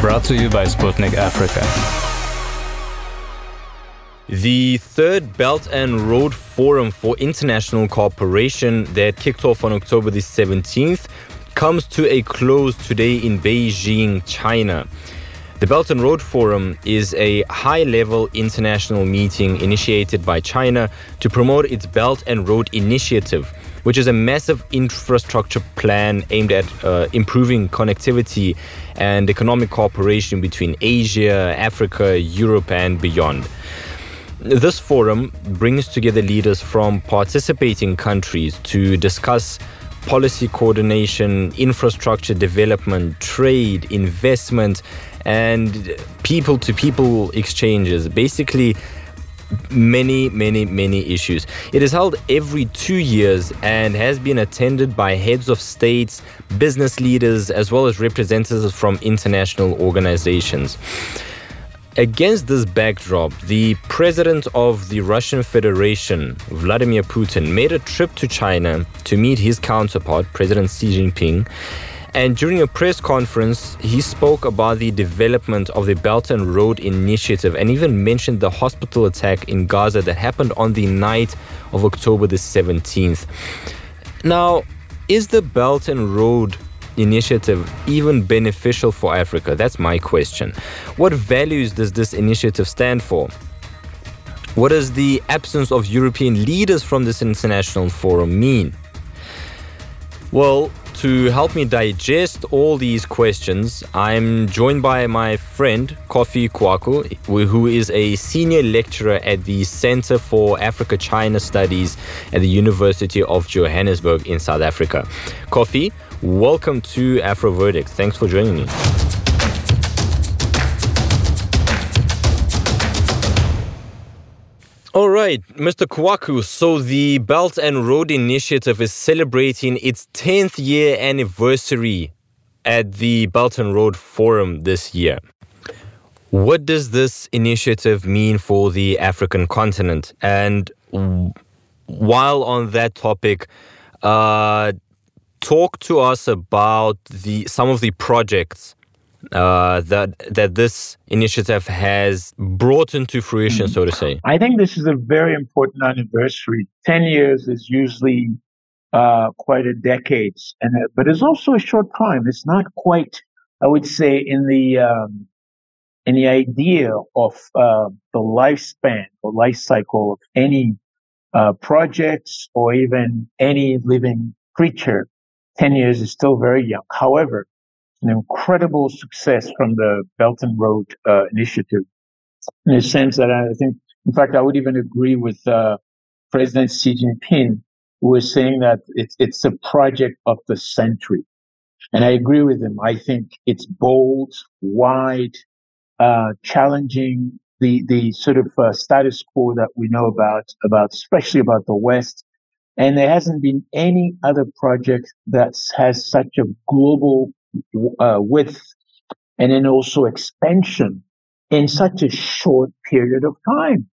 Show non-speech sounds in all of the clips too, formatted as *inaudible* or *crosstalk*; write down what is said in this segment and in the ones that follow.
Brought to you by Sputnik Africa. The third Belt and Road Forum for International Cooperation that kicked off on October the 17th comes to a close today in Beijing, China. The Belt and Road Forum is a high level international meeting initiated by China to promote its Belt and Road Initiative, which is a massive infrastructure plan aimed at uh, improving connectivity and economic cooperation between Asia, Africa, Europe, and beyond. This forum brings together leaders from participating countries to discuss policy coordination, infrastructure development, trade, investment, and people to people exchanges. Basically, many, many, many issues. It is held every two years and has been attended by heads of states, business leaders, as well as representatives from international organizations. Against this backdrop, the president of the Russian Federation, Vladimir Putin, made a trip to China to meet his counterpart, President Xi Jinping. And during a press conference, he spoke about the development of the Belt and Road Initiative and even mentioned the hospital attack in Gaza that happened on the night of October the 17th. Now, is the Belt and Road initiative even beneficial for Africa? That's my question. What values does this initiative stand for? What does the absence of European leaders from this international forum mean? Well, to help me digest all these questions, I'm joined by my friend Kofi Kwaku, who is a senior lecturer at the Center for Africa China Studies at the University of Johannesburg in South Africa. Kofi, welcome to AfroVerdict. Thanks for joining me. All right, Mr. Kwaku. So the Belt and Road Initiative is celebrating its 10th year anniversary at the Belt and Road Forum this year. What does this initiative mean for the African continent? And while on that topic, uh, talk to us about the some of the projects uh, that that this initiative has brought into fruition, so to say? I think this is a very important anniversary. Ten years is usually uh, quite a decade, and uh, but it's also a short time. It's not quite, I would say, in the um, in the idea of uh, the lifespan or life cycle of any uh, projects or even any living creature. Ten years is still very young. However, an incredible success from the Belt and Road uh, Initiative in the sense that I think, in fact, I would even agree with uh, President Xi Jinping, who was saying that it's, it's a project of the century. And I agree with him. I think it's bold, wide, uh, challenging the, the sort of uh, status quo that we know about, about, especially about the West. And there hasn't been any other project that has such a global uh, width and then also expansion in such a short period of time.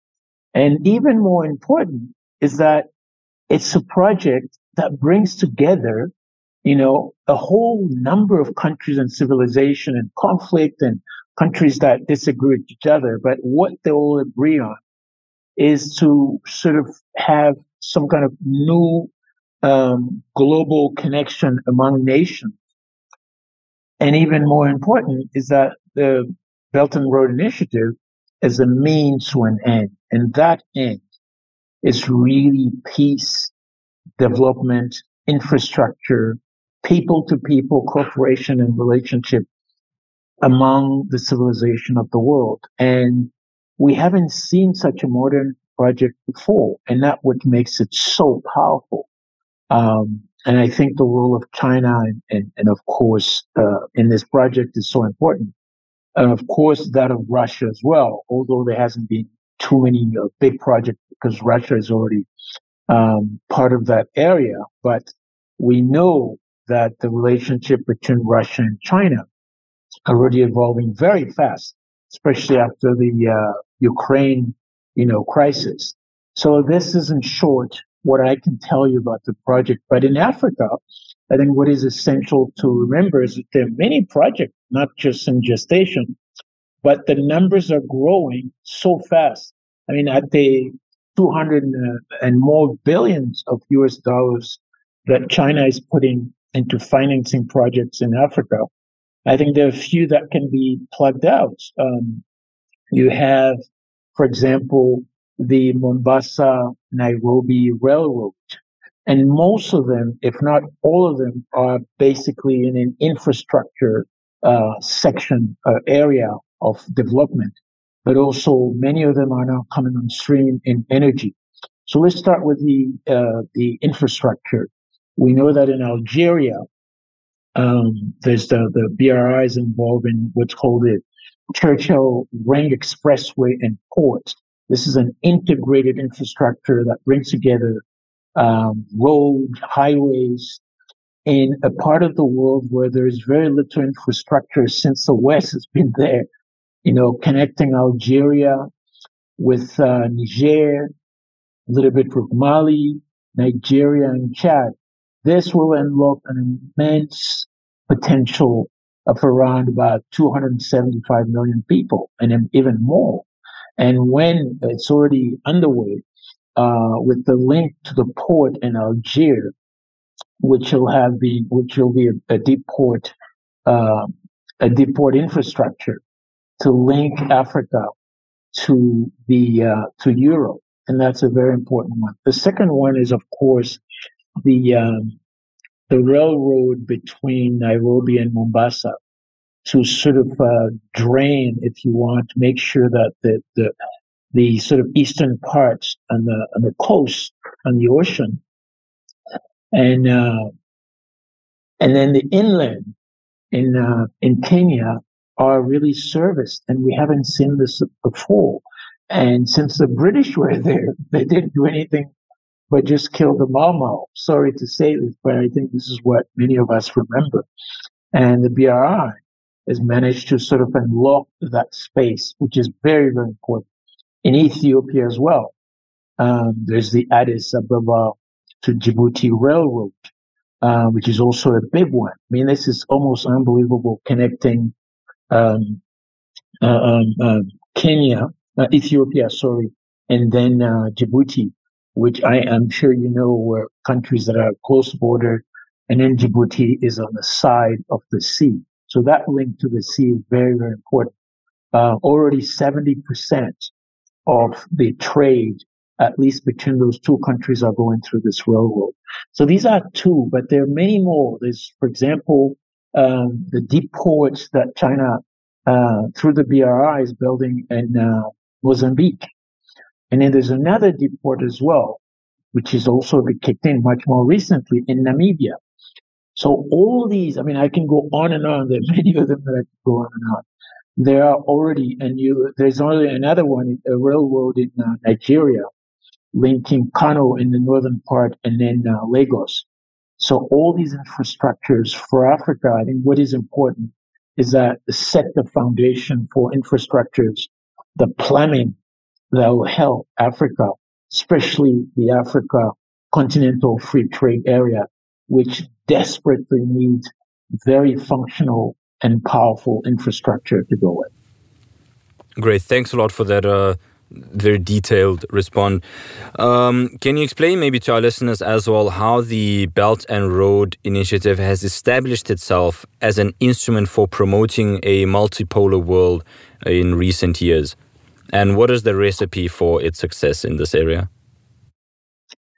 And even more important is that it's a project that brings together, you know, a whole number of countries and civilization and conflict and countries that disagree with each other. But what they all agree on is to sort of have some kind of new um, global connection among nations and even more important is that the Belt and Road Initiative is a means to an end. And that end is really peace, development, infrastructure, people to people cooperation and relationship among the civilization of the world. And we haven't seen such a modern project before. And that what makes it so powerful. Um, and I think the role of China and, and, of course, uh, in this project is so important. And of course, that of Russia as well, although there hasn't been too many uh, big projects because Russia is already um, part of that area. But we know that the relationship between Russia and China already evolving very fast, especially after the uh, Ukraine, you know, crisis. So this is in short what I can tell you about the project. But in Africa, I think what is essential to remember is that there are many projects, not just in gestation, but the numbers are growing so fast. I mean, at the 200 and more billions of US dollars that China is putting into financing projects in Africa, I think there are a few that can be plugged out. Um, you have, for example, the Mombasa Nairobi Railroad. And most of them, if not all of them, are basically in an infrastructure uh, section uh, area of development. But also, many of them are now coming on stream in energy. So let's start with the uh, the infrastructure. We know that in Algeria, um, there's the the BRIs involved in what's called the Churchill Ring Expressway and port. This is an integrated infrastructure that brings together um, roads, highways, in a part of the world where there is very little infrastructure since the West has been there. You know, connecting Algeria with uh, Niger, a little bit with Mali, Nigeria, and Chad. This will unlock an immense potential of around about 275 million people and even more. And when it's already underway, uh, with the link to the port in Algiers, which will have been, which will be a, a deep port, uh, a deep port infrastructure to link Africa to the uh, to Europe, and that's a very important one. The second one is, of course, the um, the railroad between Nairobi and Mombasa to sort of uh, drain, if you want, to make sure that the, the the sort of eastern parts and the on the coast and the ocean, and uh, and then the inland in uh, in Kenya are really serviced, and we haven't seen this before. And since the British *laughs* were there, they didn't do anything but just kill the Mau Mau. Sorry to say this, but I think this is what many of us remember. And the BRI has managed to sort of unlock that space, which is very, very important. In Ethiopia as well, um, there's the Addis Ababa to Djibouti Railroad, uh, which is also a big one. I mean, this is almost unbelievable connecting um, uh, um, uh, Kenya, uh, Ethiopia, sorry, and then uh, Djibouti, which I am sure you know were countries that are close border, and then Djibouti is on the side of the sea. So that link to the sea is very, very important. Uh, already 70% of the trade, at least between those two countries, are going through this railroad. So these are two, but there are many more. There's, for example, um, the deep ports that China, uh, through the BRI, is building in uh, Mozambique. And then there's another deep port as well, which is also kicked in much more recently in Namibia. So all these, I mean, I can go on and on. There are many of them that I can go on and on. There are already, and you, there's only another one, a railroad in uh, Nigeria, linking Kano in the northern part and then uh, Lagos. So all these infrastructures for Africa, I think what is important is that set the foundation for infrastructures, the planning that will help Africa, especially the Africa continental free trade area, which desperately needs very functional and powerful infrastructure to go with. Great. Thanks a lot for that uh, very detailed response. Um, can you explain maybe to our listeners as well how the Belt and Road Initiative has established itself as an instrument for promoting a multipolar world in recent years? And what is the recipe for its success in this area?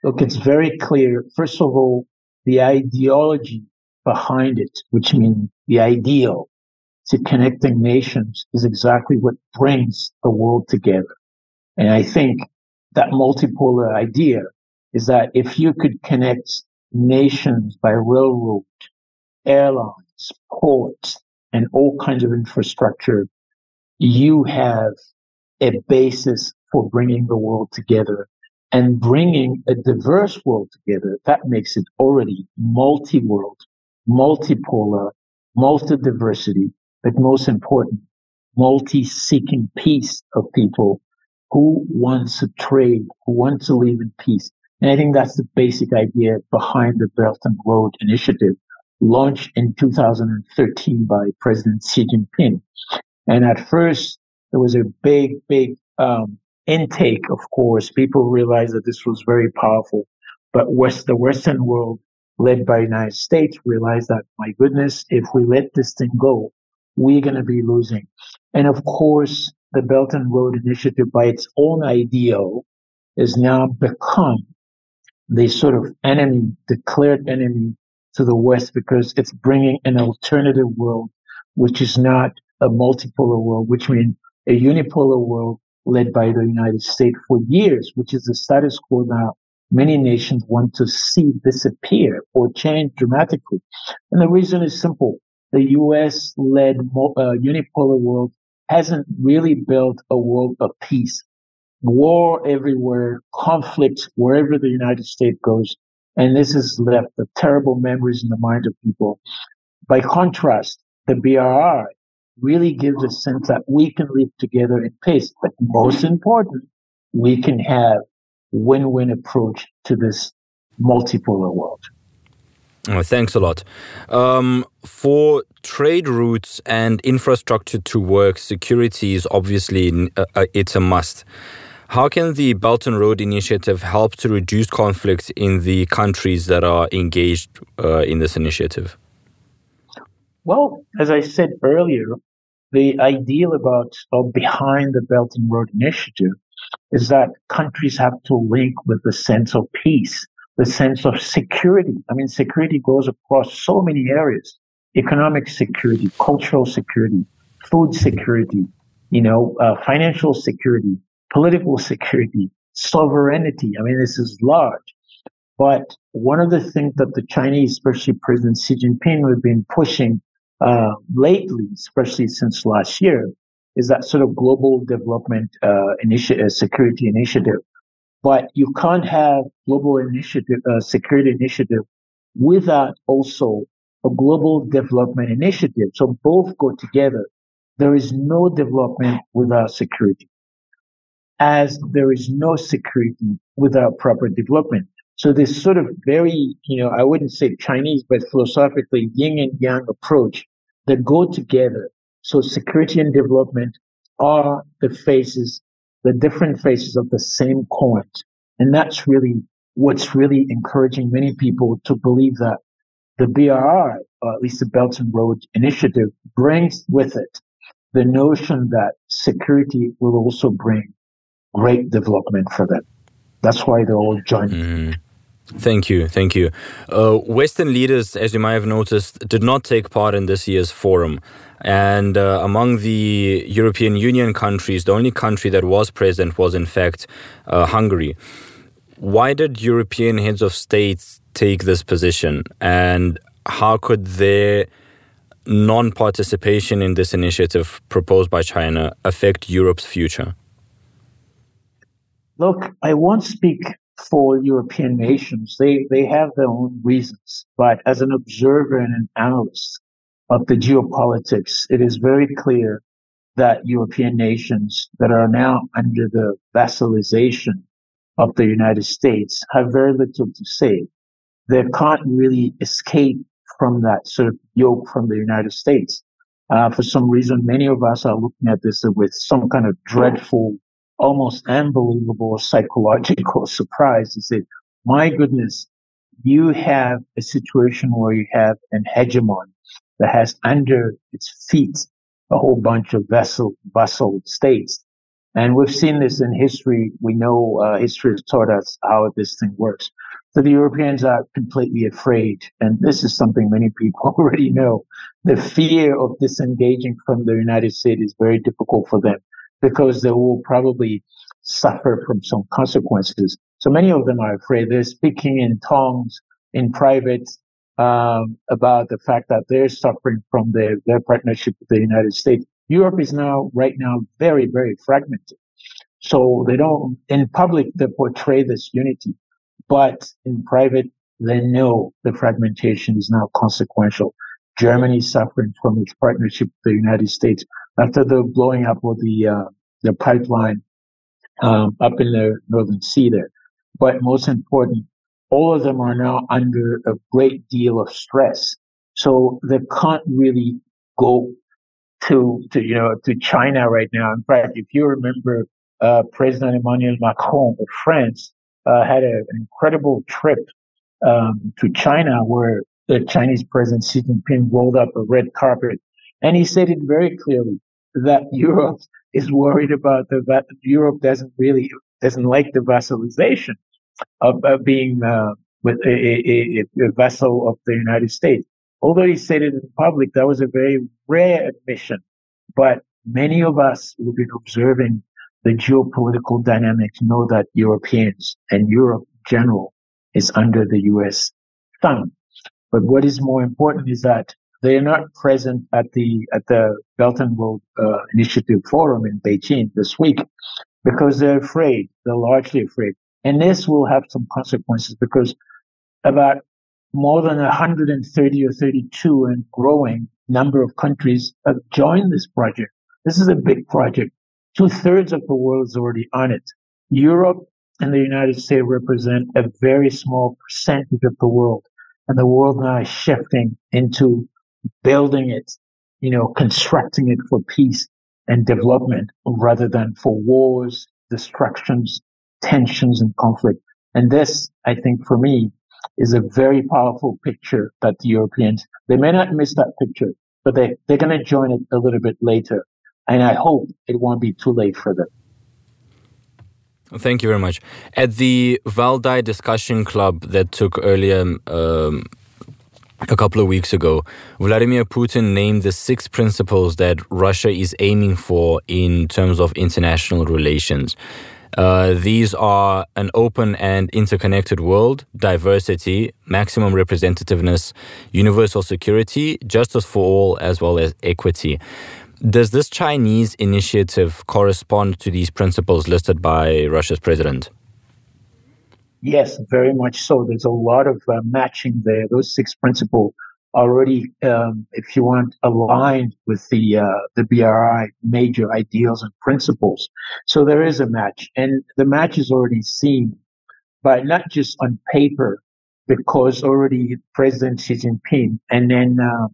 Look, it's very clear. First of all, the ideology behind it, which means the ideal to connecting nations, is exactly what brings the world together. And I think that multipolar idea is that if you could connect nations by railroad, airlines, ports, and all kinds of infrastructure, you have a basis for bringing the world together and bringing a diverse world together. That makes it already multi-world, multipolar, multi-diversity, but most important, multi-seeking peace of people who wants to trade, who wants to live in peace. And I think that's the basic idea behind the Belt and Road Initiative. launched in 2013 by President Xi Jinping. And at first, there was a big, big um, intake, of course. People realized that this was very powerful. But West, the Western world, led by the United States, realized that, my goodness, if we let this thing go, we're going to be losing. And of course, the Belt and Road Initiative, by its own ideal, has now become the sort of enemy, declared enemy to the West because it's bringing an alternative world, which is not a multipolar world, which means a unipolar world led by the United States for years, which is the status quo now many nations want to see disappear or change dramatically. And the reason is simple. The US led uh, unipolar world hasn't really built a world of peace. War everywhere, conflict wherever the United States goes. And this has left the terrible memories in the mind of people. By contrast, the BRI really gives a sense that we can live together in peace. But most important, we can have win-win approach to this multipolar world. Oh, thanks a lot. Um, for trade routes and infrastructure to work, security is obviously uh, uh, it's a must. How can the Belt and Road Initiative help to reduce conflicts in the countries that are engaged uh, in this initiative? Well, as I said earlier, the ideal about or behind the Belt and Road Initiative is that countries have to link with the sense of peace, the sense of security. I mean, security goes across so many areas economic security, cultural security, food security, you know, uh, financial security, political security, sovereignty. I mean, this is large. But one of the things that the Chinese, especially President Xi Jinping, have been pushing uh, lately, especially since last year, is that sort of global development uh, initiative, security initiative. But you can't have global initiative, uh, security initiative without also a global development initiative. So both go together. There is no development without security, as there is no security without proper development. So this sort of very, you know, I wouldn't say Chinese, but philosophically yin and yang approach that go together so security and development are the faces, the different faces of the same coin. And that's really what's really encouraging many people to believe that the BRI, or at least the Belt and Road Initiative, brings with it the notion that security will also bring great development for them. That's why they're all joining. Mm. Thank you, thank you. Uh, Western leaders, as you might have noticed, did not take part in this year's forum. And uh, among the European Union countries, the only country that was present was, in fact, uh, Hungary. Why did European heads of state take this position? And how could their non participation in this initiative proposed by China affect Europe's future? Look, I won't speak for European nations. They, they have their own reasons. But as an observer and an analyst of the geopolitics, it is very clear that European nations that are now under the vassalization of the United States have very little to say. They can't really escape from that sort of yoke from the United States. Uh, for some reason, many of us are looking at this with some kind of dreadful almost unbelievable psychological *laughs* surprise is that, my goodness, you have a situation where you have an hegemon that has under its feet a whole bunch of vessel, vassal states. And we've seen this in history. We know uh, history has taught us how this thing works. So the Europeans are completely afraid. And this is something many people *laughs* already know. The fear of disengaging from the United States is very difficult for them because they will probably suffer from some consequences. So many of them are afraid. They're speaking in tongues in private um, about the fact that they're suffering from their, their partnership with the United States. Europe is now, right now, very, very fragmented. So they don't, in public, they portray this unity, but in private, they know the fragmentation is now consequential. Germany is suffering from its partnership with the United States after the blowing up of the uh, the pipeline um, up in the Northern Sea there. But most important, all of them are now under a great deal of stress. So they can't really go to, to you know, to China right now. In fact, if you remember, uh, President Emmanuel Macron of France uh, had a, an incredible trip um, to China where the Chinese President Xi Jinping rolled up a red carpet. And he said it very clearly that Europe is worried about the that Europe doesn't really doesn't like the vassalization of, of being uh, with a, a, a, vessel of the United States. Although he said it in public, that was a very rare admission. But many of us who've been observing the geopolitical dynamics know that Europeans and Europe in general is under the U.S. thumb. But what is more important is that they are not present at the at the Belt and Road uh, Initiative Forum in Beijing this week because they're afraid. They're largely afraid, and this will have some consequences because about more than 130 or 32 and growing number of countries have joined this project. This is a big project. Two thirds of the world is already on it. Europe and the United States represent a very small percentage of the world. And the world now is shifting into building it, you know, constructing it for peace and development rather than for wars, destructions, tensions, and conflict. And this, I think, for me, is a very powerful picture that the Europeans, they may not miss that picture, but they, they're going to join it a little bit later. And I hope it won't be too late for them. Thank you very much. At the Valdai discussion club that took earlier um, a couple of weeks ago, Vladimir Putin named the six principles that Russia is aiming for in terms of international relations. Uh, these are an open and interconnected world, diversity, maximum representativeness, universal security, justice for all, as well as equity. Does this Chinese initiative correspond to these principles listed by Russia's president? Yes, very much so. There's a lot of uh, matching there. Those six principles already, um, if you want, aligned with the uh, the BRI major ideals and principles. So there is a match, and the match is already seen, but not just on paper, because already President Xi Jinping and then uh,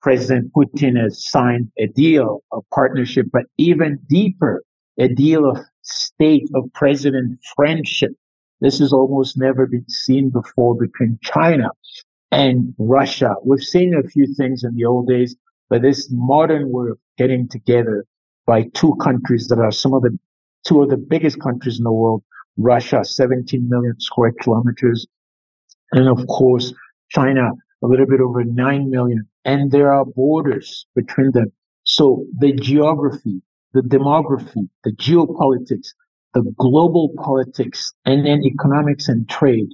President Putin has signed a deal of partnership, but even deeper, a deal of state of president friendship. This has almost never been seen before between China and Russia. We've seen a few things in the old days, but this modern way of getting together by two countries that are some of the two of the biggest countries in the world, Russia, 17 million square kilometers, and of course, China, a little bit over 9 million and there are borders between them. So the geography, the demography, the geopolitics, the global politics, and then economics and trade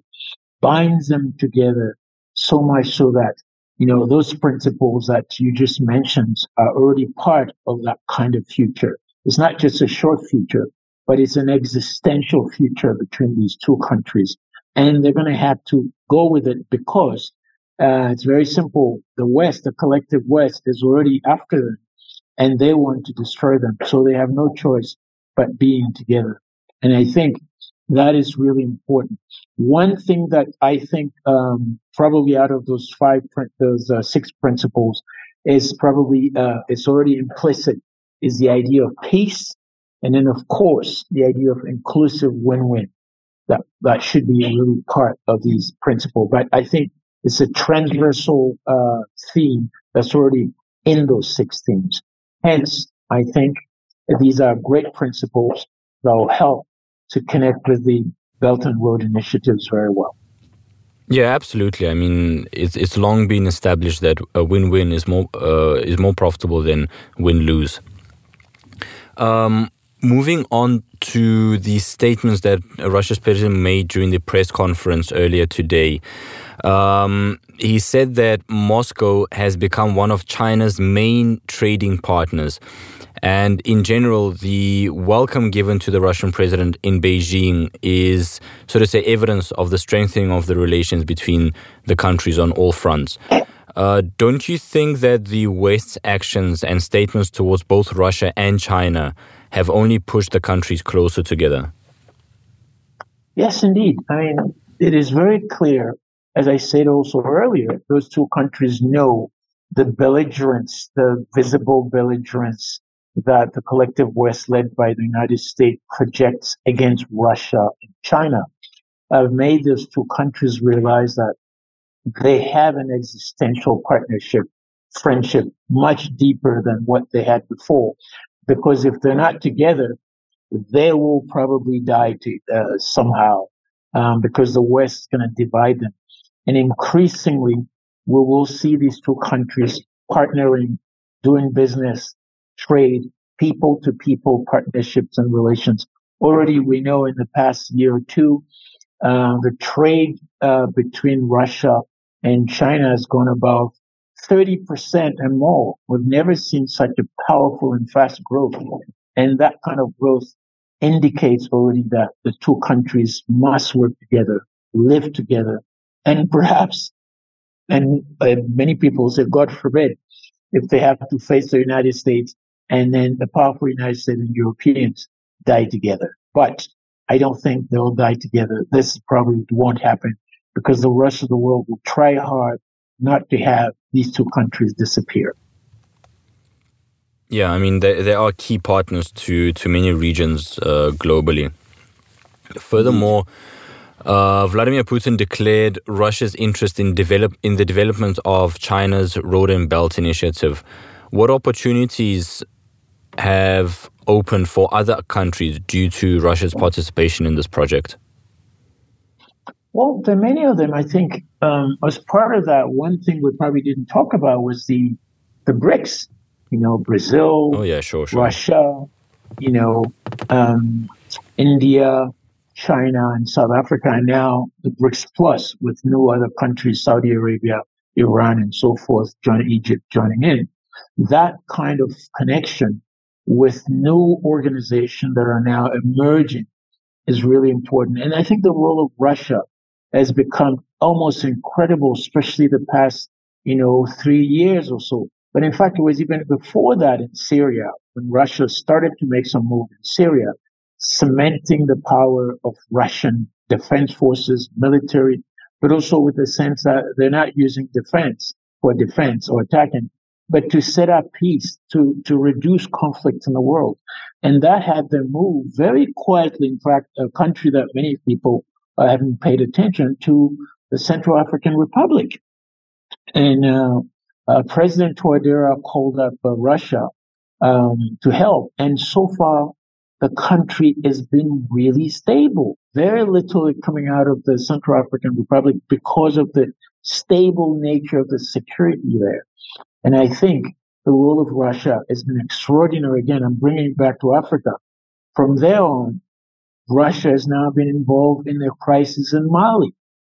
binds them together so much so that, you know, those principles that you just mentioned are already part of that kind of future. It's not just a short future, but it's an existential future between these two countries. And they're going to have to go with it because uh, it's very simple. The West, the collective West, is already after them, and they want to destroy them. So they have no choice but being together. And I think that is really important. One thing that I think um, probably out of those five, those uh, six principles, is probably uh, it's already implicit is the idea of peace, and then of course the idea of inclusive win-win. That that should be a really part of these principles. But I think it's a transversal uh, theme that's already in those six themes. Hence, I think these are great principles that will help to connect with the Belt and Road initiatives very well. Yeah, absolutely. I mean, it's it's long been established that a win-win is more uh, is more profitable than win-lose. Um, moving on to the statements that Russia's president made during the press conference earlier today. Um, he said that Moscow has become one of China's main trading partners. And in general, the welcome given to the Russian president in Beijing is, so to say, evidence of the strengthening of the relations between the countries on all fronts. Uh, don't you think that the West's actions and statements towards both Russia and China have only pushed the countries closer together? Yes, indeed. I mean, it is very clear as I said also earlier, those two countries know the belligerence, the visible belligerence that the collective West, led by the United States, projects against Russia and China, have made those two countries realize that they have an existential partnership, friendship, much deeper than what they had before. Because if they're not together, they will probably die to, uh, somehow um, because the West is going to divide them. And increasingly, we will see these two countries partnering, doing business, trade, people to people partnerships and relations. Already, we know in the past year or two, uh, the trade uh, between Russia and China has gone above 30% and more. We've never seen such a powerful and fast growth. And that kind of growth indicates already that the two countries must work together, live together, and perhaps, and uh, many people say, God forbid, if they have to face the United States and then the powerful United States and Europeans die together. But I don't think they'll die together. This probably won't happen because the rest of the world will try hard not to have these two countries disappear. Yeah, I mean, they, they are key partners to, to many regions uh, globally. Furthermore, uh, Vladimir Putin declared Russia's interest in develop in the development of China's Road and Belt Initiative. What opportunities have opened for other countries due to Russia's participation in this project? Well, there are many of them. I think um, as part of that, one thing we probably didn't talk about was the the BRICS you know, Brazil, oh, yeah, sure, sure. Russia, you know, um, India, China, and South Africa, and now the BRICS Plus with no other countries, Saudi Arabia, Iran, and so forth, joining Egypt joining in. That kind of connection with new organizations that are now emerging is really important. And I think the role of Russia has become almost incredible, especially the past, you know, three years or so. But in fact, it was even before that in Syria, when Russia started to make some move in Syria, cementing the power of Russian defense forces, military, but also with the sense that they're not using defense for defense or attacking, but to set up peace, to, to reduce conflict in the world. And that had them move very quietly. In fact, a country that many people uh, haven't paid attention to, the Central African Republic. And uh, uh, President Touadera called up uh, Russia um, to help, and so far the country has been really stable. Very little is coming out of the Central African Republic because of the stable nature of the security there. And I think the role of Russia has been extraordinary. Again, I'm bringing it back to Africa. From there on, Russia has now been involved in the crisis in Mali.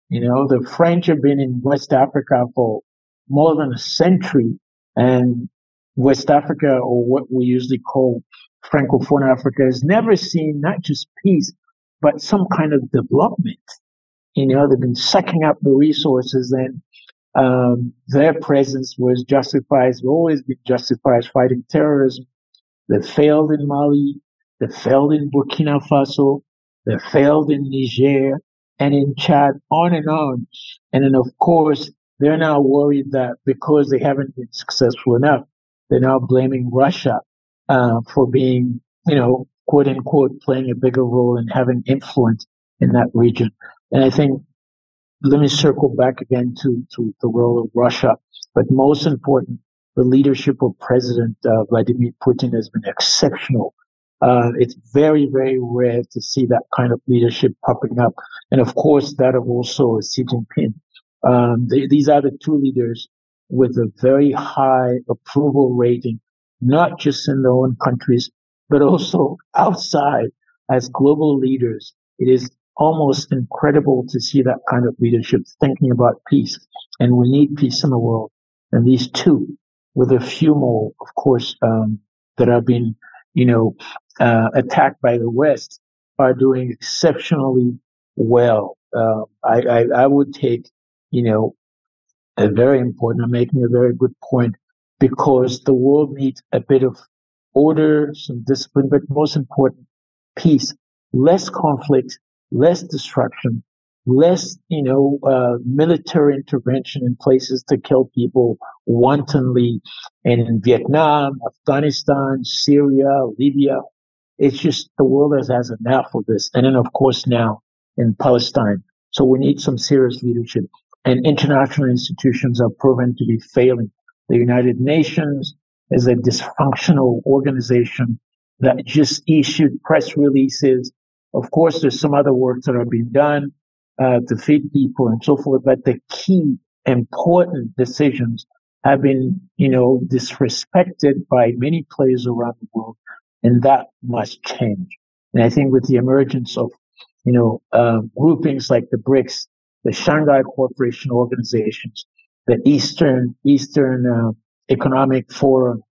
You know, the French have been in West Africa for more than a century, and West Africa, or what we usually call Francophone Africa, has never seen not just peace, but some kind of development. You know, they've been sucking up the resources, and um, their presence was justified, has always been justified fighting terrorism. They failed in Mali, they failed in Burkina Faso, they failed in Niger and in Chad, on and on. And then, of course, they're now worried that because they haven't been successful enough, they're now blaming Russia uh, for being, you know, quote unquote, playing a bigger role and having influence in that region. And I think, let me circle back again to, to the role of Russia. But most important, the leadership of President uh, Vladimir Putin has been exceptional. Uh, it's very, very rare to see that kind of leadership popping up. And of course, that of also Xi Jinping. Um, they, these are the two leaders with a very high approval rating, not just in their own countries, but also outside as global leaders. It is almost incredible to see that kind of leadership thinking about peace. And we need peace in the world. And these two, with a few more, of course, um, that have been, you know, uh, attacked by the West, are doing exceptionally well. Uh, I, I, I would take you know, a very important, I'm making a very good point because the world needs a bit of order, some discipline, but most important, peace, less conflict, less destruction, less, you know, uh, military intervention in places to kill people wantonly and in Vietnam, Afghanistan, Syria, Libya. It's just the world has, has enough of this. And then, of course, now in Palestine. So we need some serious leadership. And international institutions are proven to be failing. The United Nations is a dysfunctional organization that just issued press releases. Of course, there's some other work that are being done uh, to feed people and so forth, but the key important decisions have been, you know, disrespected by many players around the world, and that must change. And I think with the emergence of, you know, uh, groupings like the BRICS, the Shanghai Cooperation Organizations, the Eastern Eastern uh, Economic Forum,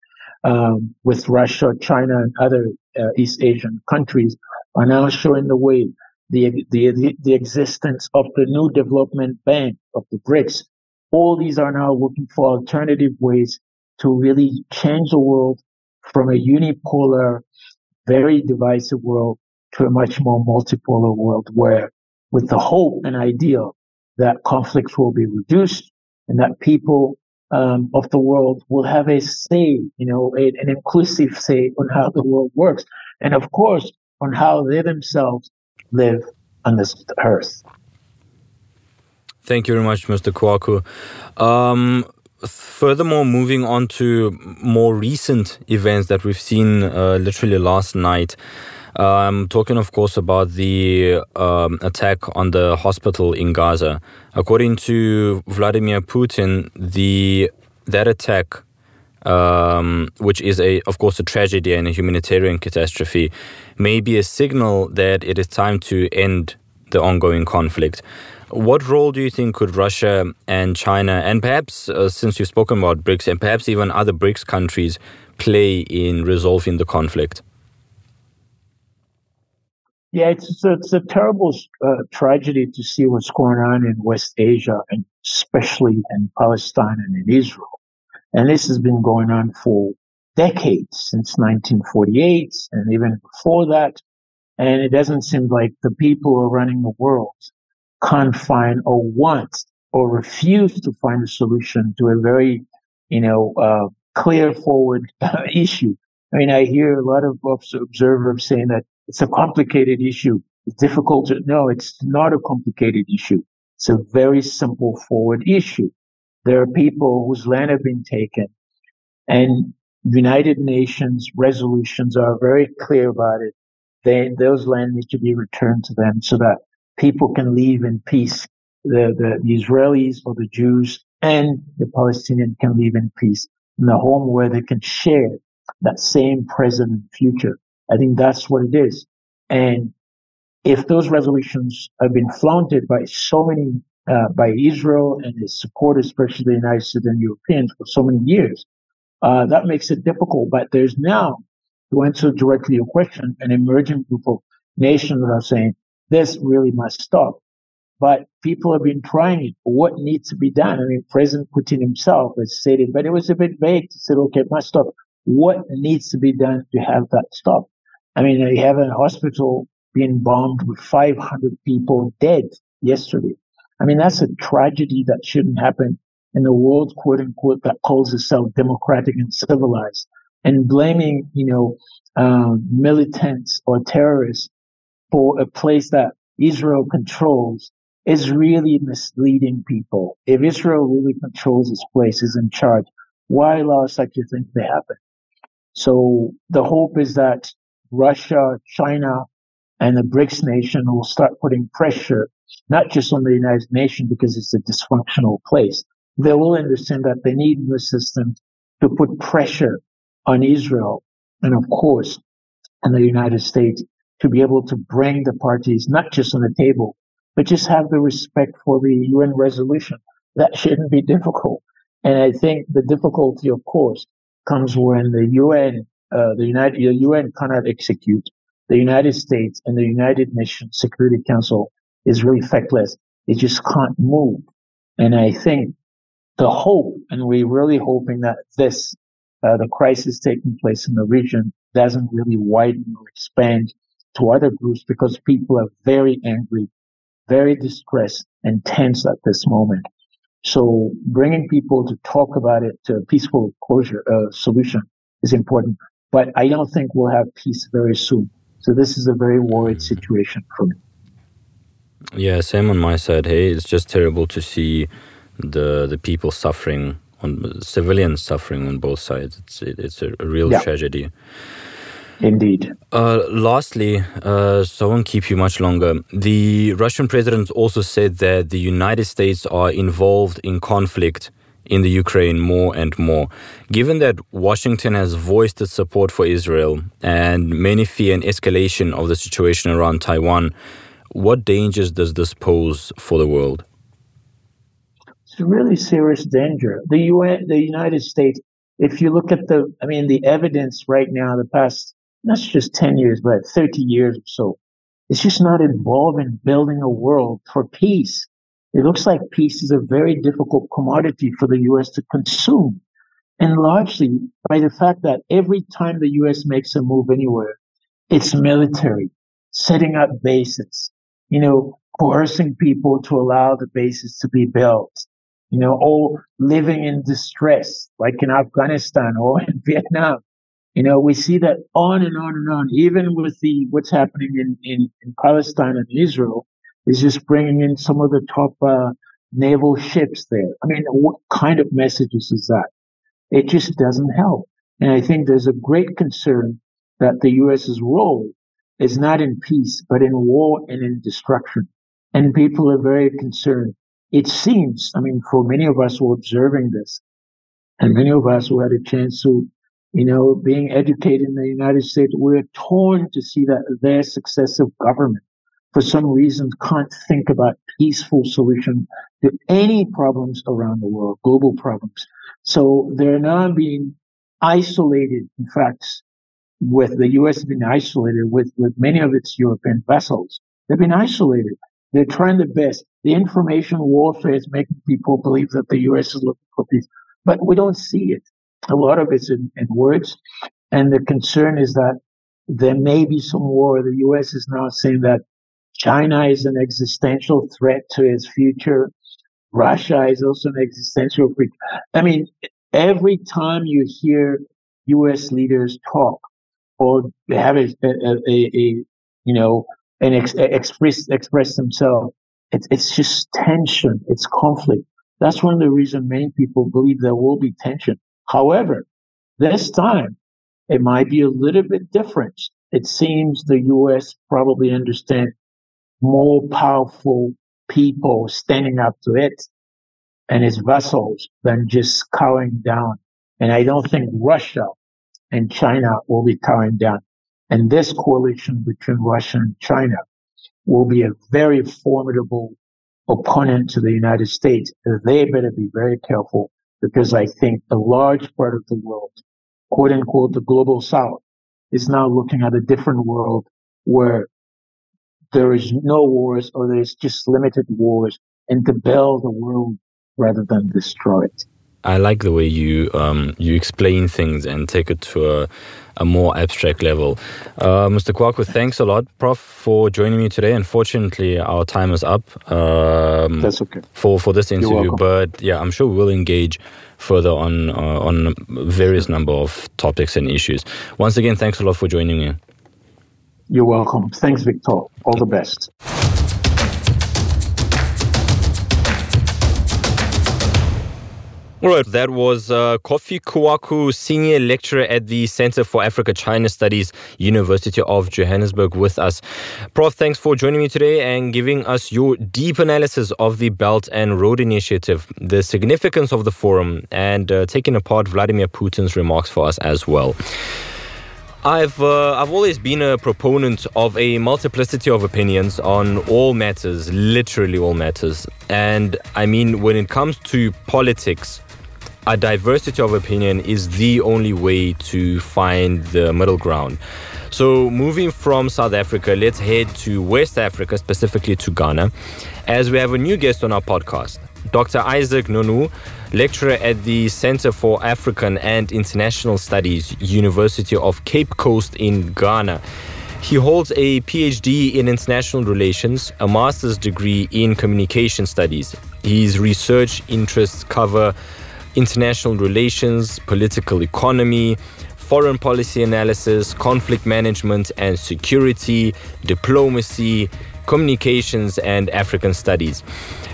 um, with Russia, China, and other uh, East Asian countries, are now showing the way. The, the, the existence of the new development bank of the BRICS. All these are now looking for alternative ways to really change the world from a unipolar, very divisive world to a much more multipolar world where with the hope and ideal that conflicts will be reduced and that people um, of the world will have a say, you know, a, an inclusive say on how the world works, and of course on how they themselves live on this earth. Thank you very much, Mr. Kwaku. Um, furthermore, moving on to more recent events that we've seen uh, literally last night. I'm talking, of course, about the um, attack on the hospital in Gaza. According to Vladimir Putin, the that attack, um, which is a, of course, a tragedy and a humanitarian catastrophe, may be a signal that it is time to end the ongoing conflict. What role do you think could Russia and China, and perhaps uh, since you've spoken about BRICS, and perhaps even other BRICS countries, play in resolving the conflict? Yeah, it's a, it's a terrible uh, tragedy to see what's going on in West Asia, and especially in Palestine and in Israel. And this has been going on for decades, since 1948, and even before that. And it doesn't seem like the people are running the world can't find or want or refuse to find a solution to a very, you know, uh, clear forward *laughs* issue. I mean, I hear a lot of observers saying that it's a complicated issue. It's difficult to, no, it's not a complicated issue. It's a very simple forward issue. There are people whose land have been taken and United Nations resolutions are very clear about it. They, those land need to be returned to them so that people can live in peace. The, the, the Israelis or the Jews and the Palestinians can live in peace in a home where they can share that same present and future. I think that's what it is. And if those resolutions have been flaunted by so many, uh, by Israel and its supporters, especially the United States and Europeans for so many years, uh, that makes it difficult. But there's now, to answer directly your question, an emerging group of nations that are saying this really must stop. But people have been trying it. What needs to be done? I mean, President Putin himself has said it, but it was a bit vague to say, okay, it must stop. What needs to be done to have that stop? I mean, you have a hospital being bombed with 500 people dead yesterday. I mean, that's a tragedy that shouldn't happen in a world, quote unquote, that calls itself democratic and civilized. And blaming, you know, um, militants or terrorists for a place that Israel controls is really misleading people. If Israel really controls this place, is in charge, why allow such a thing to happen? So the hope is that Russia, China, and the BRICS nation will start putting pressure, not just on the United Nations because it's a dysfunctional place. They will understand that they need systems to put pressure on Israel and of course on the United States to be able to bring the parties not just on the table, but just have the respect for the UN resolution. That shouldn't be difficult. And I think the difficulty, of course, comes when the UN, uh, the United, the UN cannot execute. The United States and the United Nations Security Council is really feckless. It just can't move. And I think the hope, and we're really hoping that this, uh, the crisis taking place in the region doesn't really widen or expand to other groups because people are very angry very distressed and tense at this moment. So bringing people to talk about it to a peaceful closure uh, solution is important. But I don't think we'll have peace very soon. So this is a very worried situation for me. Yeah, same on my side. Hey, it's just terrible to see the the people suffering on civilians suffering on both sides. It's it, it's a, real yeah. tragedy. Indeed. Uh, lastly, uh, so I won't keep you much longer. The Russian president also said that the United States are involved in conflict in the Ukraine more and more. Given that Washington has voiced its support for Israel and many fear an escalation of the situation around Taiwan, what dangers does this pose for the world? It's a really serious danger. The UN, the United States, if you look at the, I mean, the evidence right now, the past, not just 10 years, but 30 years or so, it's just not involved in building a world for peace. It looks like peace is a very difficult commodity for the U.S. to consume. And largely by the fact that every time the U.S. makes a move anywhere, it's military, setting up bases, you know, coercing people to allow the bases to be built, you know, or living in distress, like in Afghanistan or in *laughs* Vietnam. You know, we see that on and on and on, even with the what's happening in, in, in Palestine and Israel, is just bringing in some of the top uh, naval ships there. I mean, what kind of messages is that? It just doesn't help. And I think there's a great concern that the U.S.'s role is not in peace, but in war and in destruction. And people are very concerned. It seems, I mean, for many of us who are observing this, and many of us who had a chance to, you know, being educated in the United States, we're torn to see that their successive government, for some reason, can't think about peaceful solution to any problems around the world, global problems. So they're now being isolated. In fact, with the U.S. been isolated with, with many of its European vessels. They've been isolated. They're trying their best. The information warfare is making people believe that the U.S. is looking for peace, but we don't see it. A lot of it's in, in words. And the concern is that there may be some war. The U.S. is now saying that China is an existential threat to its future. Russia is also an existential threat. I mean, every time you hear U.S. leaders talk, or have a, a, a, a you know, and ex- express express themselves. It's it's just tension. It's conflict. That's one of the reasons many people believe there will be tension. However, this time it might be a little bit different. It seems the U.S. probably understand more powerful people standing up to it and its vessels than just cowering down. And I don't think Russia and China will be coming down. And this coalition between Russia and China will be a very formidable opponent to the United States. They better be very careful because I think a large part of the world, quote unquote, the global south is now looking at a different world where there is no wars or there's just limited wars and to build a world rather than destroy it. I like the way you um, you explain things and take it to a, a more abstract level. Uh, Mr. Kwaku, thanks a lot, Prof, for joining me today. Unfortunately, our time is up. Um, That's okay. For, for this interview, but yeah, I'm sure we'll engage further on uh, on various number of topics and issues. Once again, thanks a lot for joining me. You're welcome. Thanks, Victor. All the best. All right, that was uh, Kofi Kwaku, Senior Lecturer at the Center for Africa China Studies, University of Johannesburg, with us. Prof, thanks for joining me today and giving us your deep analysis of the Belt and Road Initiative, the significance of the forum, and uh, taking apart Vladimir Putin's remarks for us as well. I've uh, I've always been a proponent of a multiplicity of opinions on all matters, literally all matters. And I mean when it comes to politics, a diversity of opinion is the only way to find the middle ground. So, moving from South Africa, let's head to West Africa, specifically to Ghana, as we have a new guest on our podcast. Dr. Isaac Nonu, lecturer at the Center for African and International Studies, University of Cape Coast in Ghana. He holds a PhD in international relations, a master's degree in communication studies. His research interests cover international relations, political economy, foreign policy analysis, conflict management and security, diplomacy, communications, and African studies.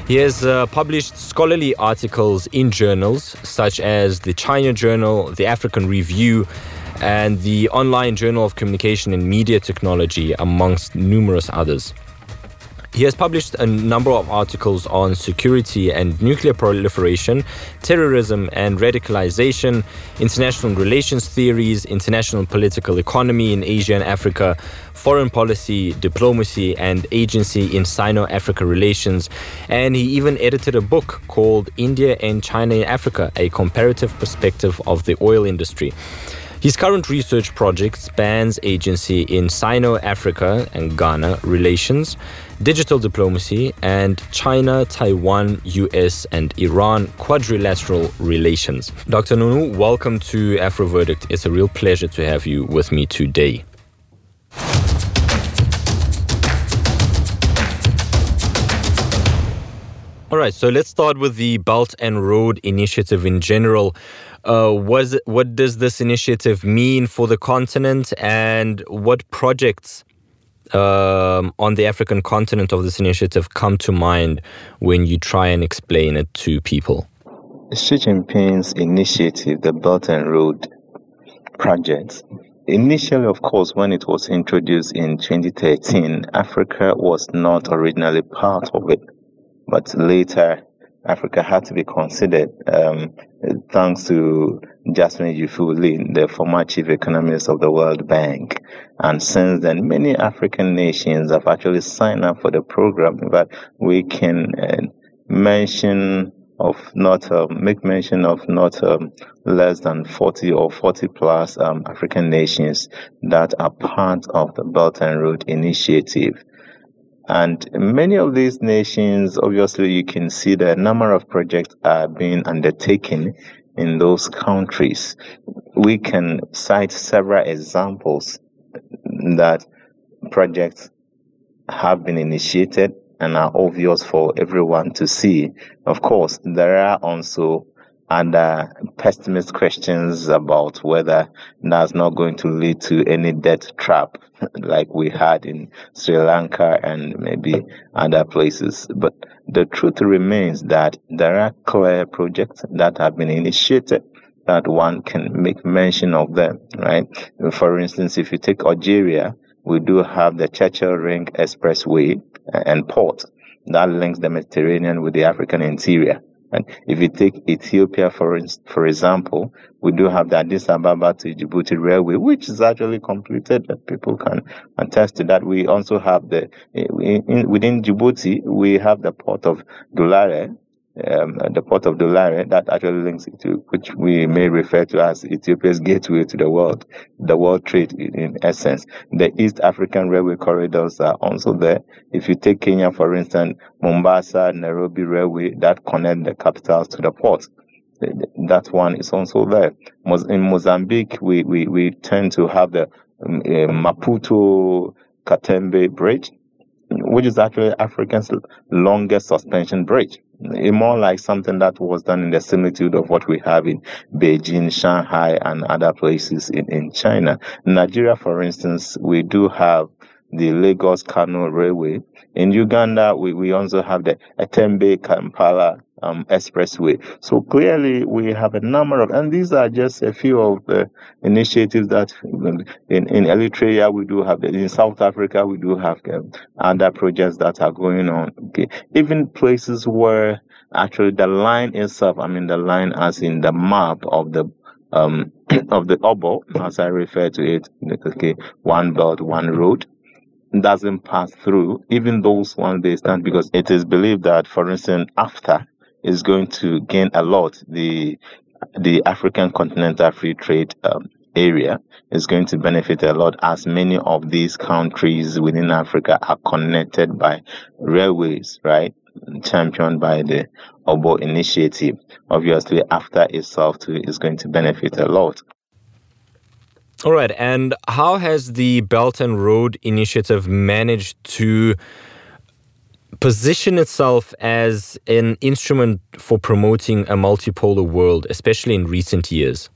He has uh, published scholarly articles in journals such as the China Journal, the African Review, and the Online Journal of Communication and Media Technology, amongst numerous others. He has published a number of articles on security and nuclear proliferation, terrorism and radicalization, international relations theories, international political economy in Asia and Africa, foreign policy, diplomacy, and agency in Sino Africa relations. And he even edited a book called India and China in Africa A Comparative Perspective of the Oil Industry. His current research project spans agency in Sino Africa and Ghana relations, digital diplomacy, and China, Taiwan, US, and Iran quadrilateral relations. Dr. Nunu, welcome to AfroVerdict. It's a real pleasure to have you with me today. All right, so let's start with the Belt and Road Initiative in general. Uh, was what does this initiative mean for the continent, and what projects um, on the African continent of this initiative come to mind when you try and explain it to people? Xi Jinping's initiative, the Belt and Road Project, initially, of course, when it was introduced in 2013, Africa was not originally part of it, but later Africa had to be considered um, thanks to Justin Yifu Lin, the former chief economist of the World Bank. And since then, many African nations have actually signed up for the program. But we can uh, mention of not uh, make mention of not um, less than 40 or 40 plus um, African nations that are part of the Belt and Road Initiative. And many of these nations, obviously, you can see the number of projects are being undertaken in those countries. We can cite several examples that projects have been initiated and are obvious for everyone to see. Of course, there are also other pessimist questions about whether that's not going to lead to any debt trap *laughs* like we had in Sri Lanka and maybe other places. But the truth remains that there are clear projects that have been initiated that one can make mention of them, right? For instance, if you take Algeria, we do have the Cherchell Ring Expressway and port that links the Mediterranean with the African interior. And if you take Ethiopia, for, for example, we do have the Addis Ababa to Djibouti railway, which is actually completed. That people can attest to that. We also have the, in, within Djibouti, we have the port of Doraleh, um, the port of Doraleh that actually links it to, which we may refer to as Ethiopia's gateway to the world, the world trade in, in, essence. The East African railway corridors are also there. If you take Kenya, for instance, Mombasa, Nairobi railway that connect the capitals to the port That one is also there. In Mozambique, we, we, we tend to have the uh, Maputo Katembe Bridge, which is actually Africa's longest suspension bridge more like something that was done in the similitude of what we have in Beijing, Shanghai, and other places in, in China. Nigeria, for instance, we do have the Lagos Kano Railway. In Uganda, we, we also have the Entebbe Kampala um, expressway. So clearly, we have a number of, and these are just a few of the initiatives that in, in Eritrea we do have, in South Africa we do have um, other projects that are going on. Okay, even places where actually the line itself, I mean the line as in the map of the um, *clears throat* of the obo, as I refer to it, okay, one belt, one road doesn't pass through, even those ones they stand because it is believed that, for instance, after is going to gain a lot. The the African Continental Free Trade um, area is going to benefit a lot as many of these countries within Africa are connected by railways, right? Championed by the OBO initiative. Obviously, AfCFTA itself too is going to benefit a lot. All right. And how has the Belt and Road Initiative managed to position itself as an instrument for promoting a multipolar world, especially in recent years?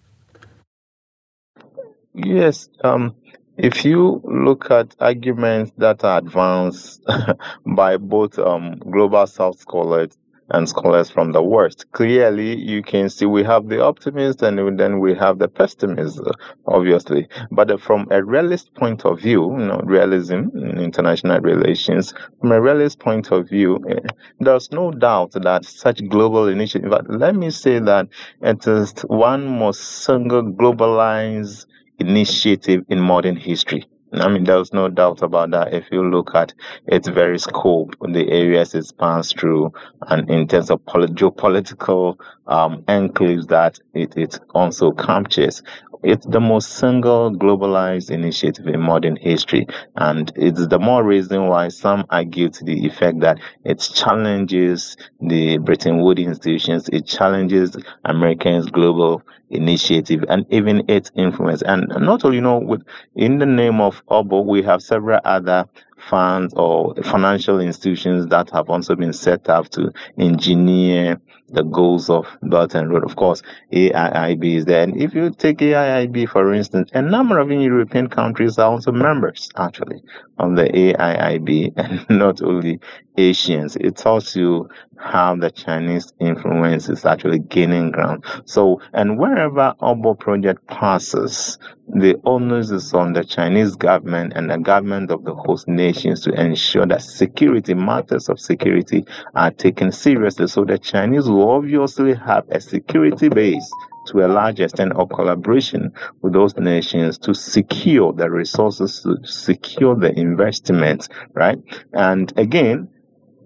Yes. Um, if you look at arguments that are advanced *laughs* by both um, Global South scholars and scholars from the West. Clearly, you can see we have the optimists and then we have the pessimists, obviously. But from a realist point of view, you know, realism in international relations, from a realist point of view, eh, there's no doubt that such global initiative, but let me say that it is one most single globalized initiative in modern history. I mean, there's no doubt about that. If you look at its very scope, the areas it spans through, and in terms of polit- geopolitical um, enclaves that it, it also captures, it's the most single globalized initiative in modern history. And it's the more reason why some argue to the effect that it challenges the Bretton Woods institutions, it challenges Americans' global initiative and even its influence. And not only, you know, with in the name of OBO, we have several other funds or financial institutions that have also been set up to engineer the goals of Belt and Road. Of course, AIIB is there. And if you take AIIB, for instance, a number of European countries are also members, actually, of the AIIB, *laughs* and not only Asians. It tells you how the Chinese influence is actually gaining ground. So, and wherever OBO project passes, the onus is on the Chinese government and the government of the host nations to ensure that security matters of security are taken seriously. So the Chinese will obviously have a security base to a large extent of collaboration with those nations to secure the resources, to secure the investments, right? And again,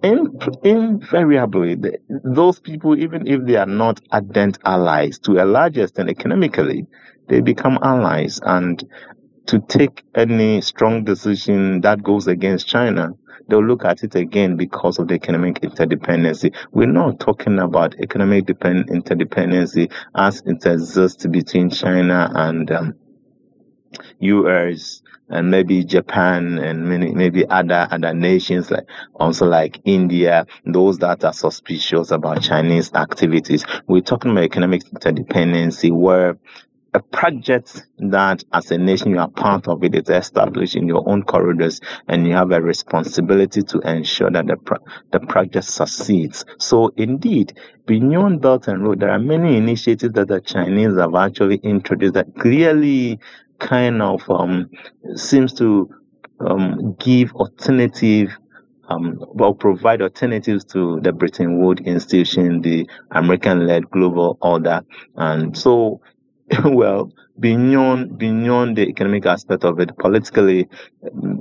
in, invariably, the, those people, even if they are not ardent allies, to a large extent economically, they become allies. And to take any strong decision that goes against China, they'll look at it again because of the economic interdependency. We're not talking about economic depend- interdependency as it exists between China and um, US and maybe Japan and many maybe other other nations like also like India, those that are suspicious about Chinese activities. We're talking about economic interdependency where a project that as a nation you are part of it is established in your own corridors and you have a responsibility to ensure that the, pro- the project succeeds. So indeed, beyond Belt and Road, there are many initiatives that the Chinese have actually introduced that clearly kind of um, seems to um, give alternative um, well, provide alternatives to the Bretton Woods institution, the American-led global order, and so *laughs* well, beyond beyond the economic aspect of it, politically,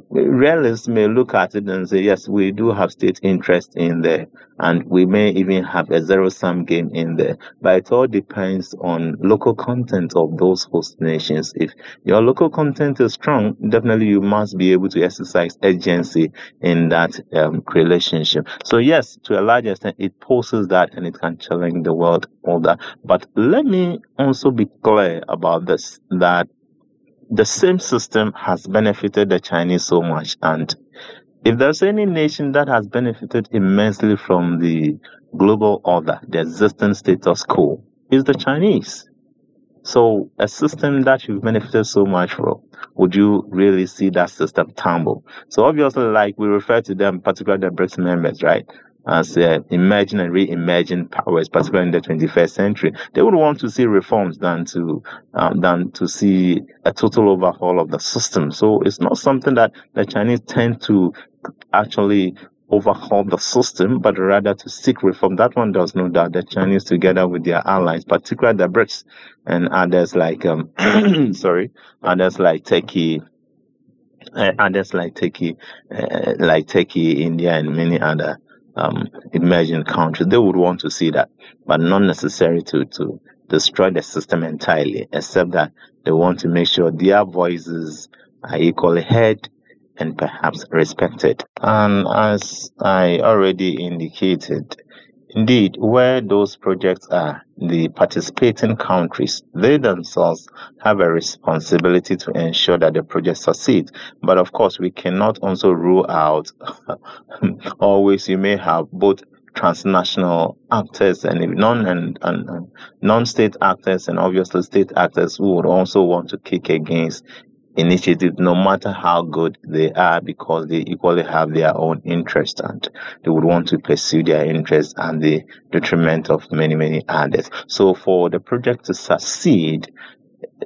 realists may look at it and say, yes, we do have state interest in there, and we may even have a zero-sum game in there. But it all depends on local content of those host nations. If your local content is strong, definitely you must be able to exercise agency in that um, relationship. So yes, to a large extent, it poses that and it can challenge the world order. But let me also be clear about this, that the same system has benefited the Chinese so much. And if there's any nation that has benefited immensely from the global order, the existing status quo, is the Chinese. So a system that you've benefited so much from, would you really see that system tumble? So obviously, like we refer to them, particularly the BRICS members, right? As uh, emerging and re-emerging powers, particularly in the 21st century, they would want to see reforms than to um, than to see a total overhaul of the system. So it's not something that the Chinese tend to actually overhaul the system, but rather to seek reform. That one does no doubt. The Chinese, together with their allies, particularly the BRICS and others like um, *clears throat* sorry, others like Turkey. Uh, others like Turkey, uh, like Turkey, India, and many other um, emerging countries. They would want to see that, but not necessary to, to destroy the system entirely, except that they want to make sure their voices are equally heard and perhaps respected. And as I already indicated, Indeed, where those projects are, the participating countries, they themselves have a responsibility to ensure that the project succeeds. But of course, we cannot also rule out *laughs* always you may have both transnational actors and non and, and, and non-state actors and obviously state actors who would also want to kick against initiatives, no matter how good they are, because they equally have their own interest and they would want to pursue their interests and the detriment of many, many others. So for the project to succeed,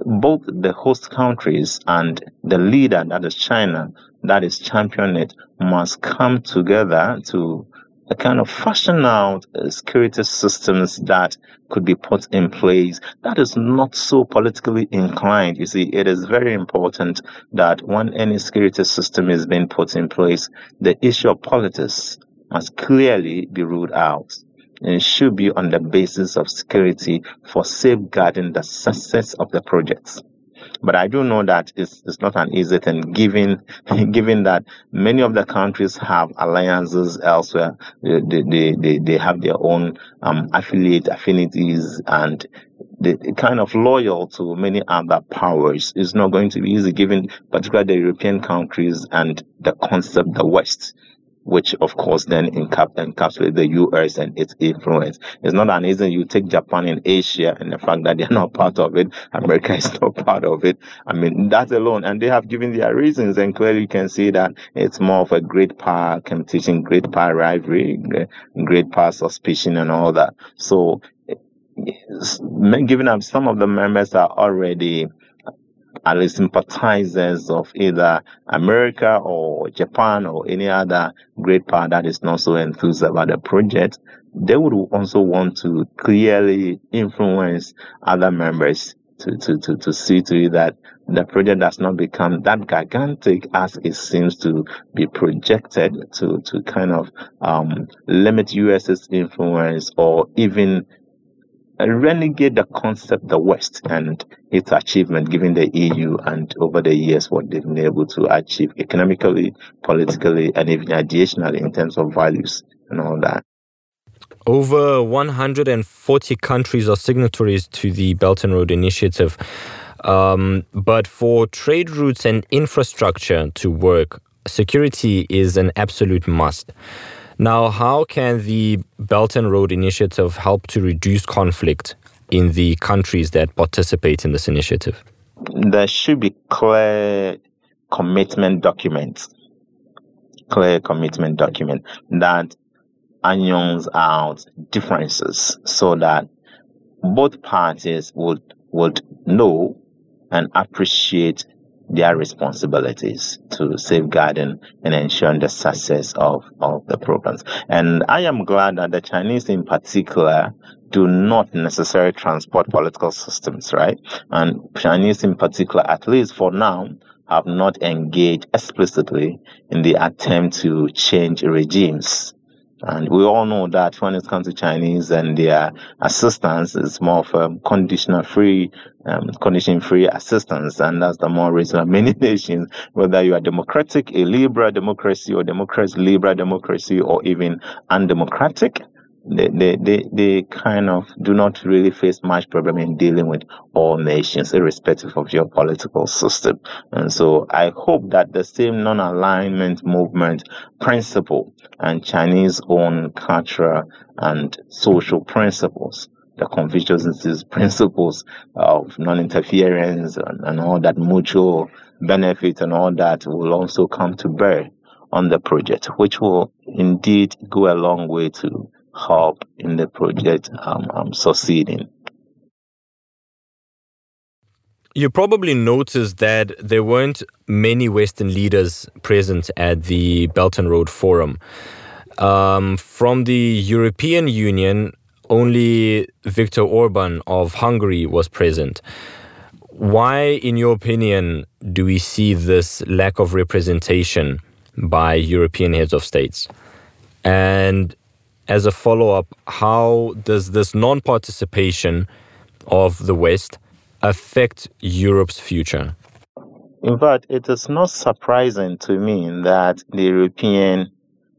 both the host countries and the leader, that is China, that is championing it, must come together to a kind of fashion out uh, security systems that could be put in place that is not so politically inclined. You see, it is very important that when any security system is being put in place, the issue of politics must clearly be ruled out. And should be on the basis of security for safeguarding the success of the projects. But I do know that it's, it's not an easy thing, given *laughs* given that many of the countries have alliances elsewhere. They, they, they, they have their own um, affiliate affinities and the kind of loyal to many other powers is not going to be easy, given particularly the European countries and the concept the West which of course then encap- encapsulates the US and its influence. It's not an easy you take Japan in Asia and the fact that they're *laughs* not part of it, America is not part of it. I mean, that alone, and they have given their reasons, and clearly you can see that it's more of a great power competition, great power rivalry, great power suspicion, and all that. So, eh, given up some of the members are already at least sympathizers of either America or Japan or any other great power that is not so enthused about the project, they would also want to clearly influence other members to, to, to, to see to it that the project does not become that gigantic as it seems to be projected to, to kind of um, limit US's influence or even renegade the concept the West and its achievement given the EU and over the years what they've been able to achieve economically, politically, and even additionally in terms of values and all that. Over 140 countries are signatories to the Belt and Road Initiative. Um, but for trade routes and infrastructure to work, security is an absolute must. Now, how can the Belt and Road Initiative help to reduce conflict in the countries that participate in this initiative? There should be clear commitment documents, clear commitment document that ions out differences so that both parties would would know and appreciate their responsibilities to safeguarding and ensuring the success of, of the programs. And I am glad that the Chinese in particular do not necessarily transport political systems, right? And Chinese in particular, at least for now, have not engaged explicitly in the attempt to change regimes. And we all know that when it comes to Chinese and their assistance, it's more of a conditional free, um, condition free assistance. And that's the more reason many *laughs* nations, whether you are democratic, a liberal democracy or democracy, liberal democracy, or even undemocratic, they, they, they, kind of do not really face much problem in dealing with all nations, irrespective of your political system. And so I hope that the same non-alignment movement principle and Chinese own cultural and social principles the Confucius principles of non-interference and, and, all that mutual benefit and all that will also come to bear on the project, which will indeed go a long way to help in the project um, um, succeeding. You probably noticed that there weren't many Western leaders present at the Belt and Road Forum. Um, from the European Union, only Viktor Orban of Hungary was present. Why, in your opinion, do we see this lack of representation by European heads of states? And as a follow up, how does this non participation of the West affect Europe's future? In fact, it is not surprising to me that the European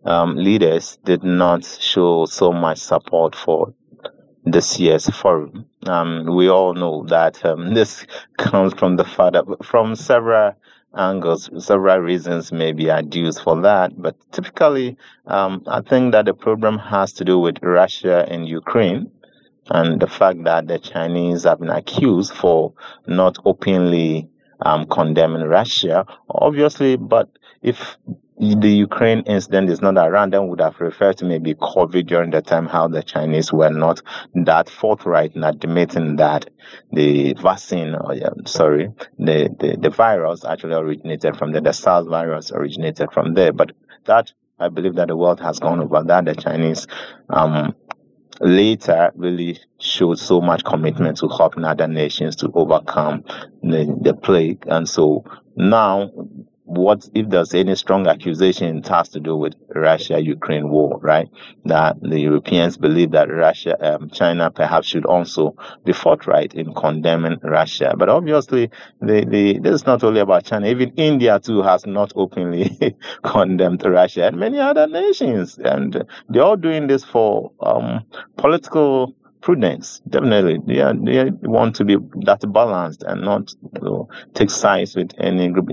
um, leaders did not show so much support for this year's forum. Um, we all know that um, *laughs* this comes from the father from several angles. Several reasons may be adduced for that, but typically, um, I think that the problem has to do with Russia and Ukraine. And the fact that the Chinese have been accused for not openly um, condemning Russia, obviously, but if the Ukraine incident is not around, Random would have referred to maybe COVID during the time how the Chinese were not that forthright in admitting that the vaccine, or yeah, sorry, the, the, the virus actually originated from there, the SARS virus originated from there. But that, I believe that the world has gone over that. The Chinese um, later really showed so much commitment to helping other nations to overcome the, the plague. And so now what if there's any strong accusation it has to do with Russia Ukraine war, right? That the Europeans believe that Russia, um, China perhaps should also be forthright in condemning Russia. But obviously, the, the, this is not only about China. Even India too has not openly *laughs* condemned Russia and many other nations. And they're all doing this for um, political prudence. Definitely, they, are, they want to be that balanced and not you know, take sides with any group.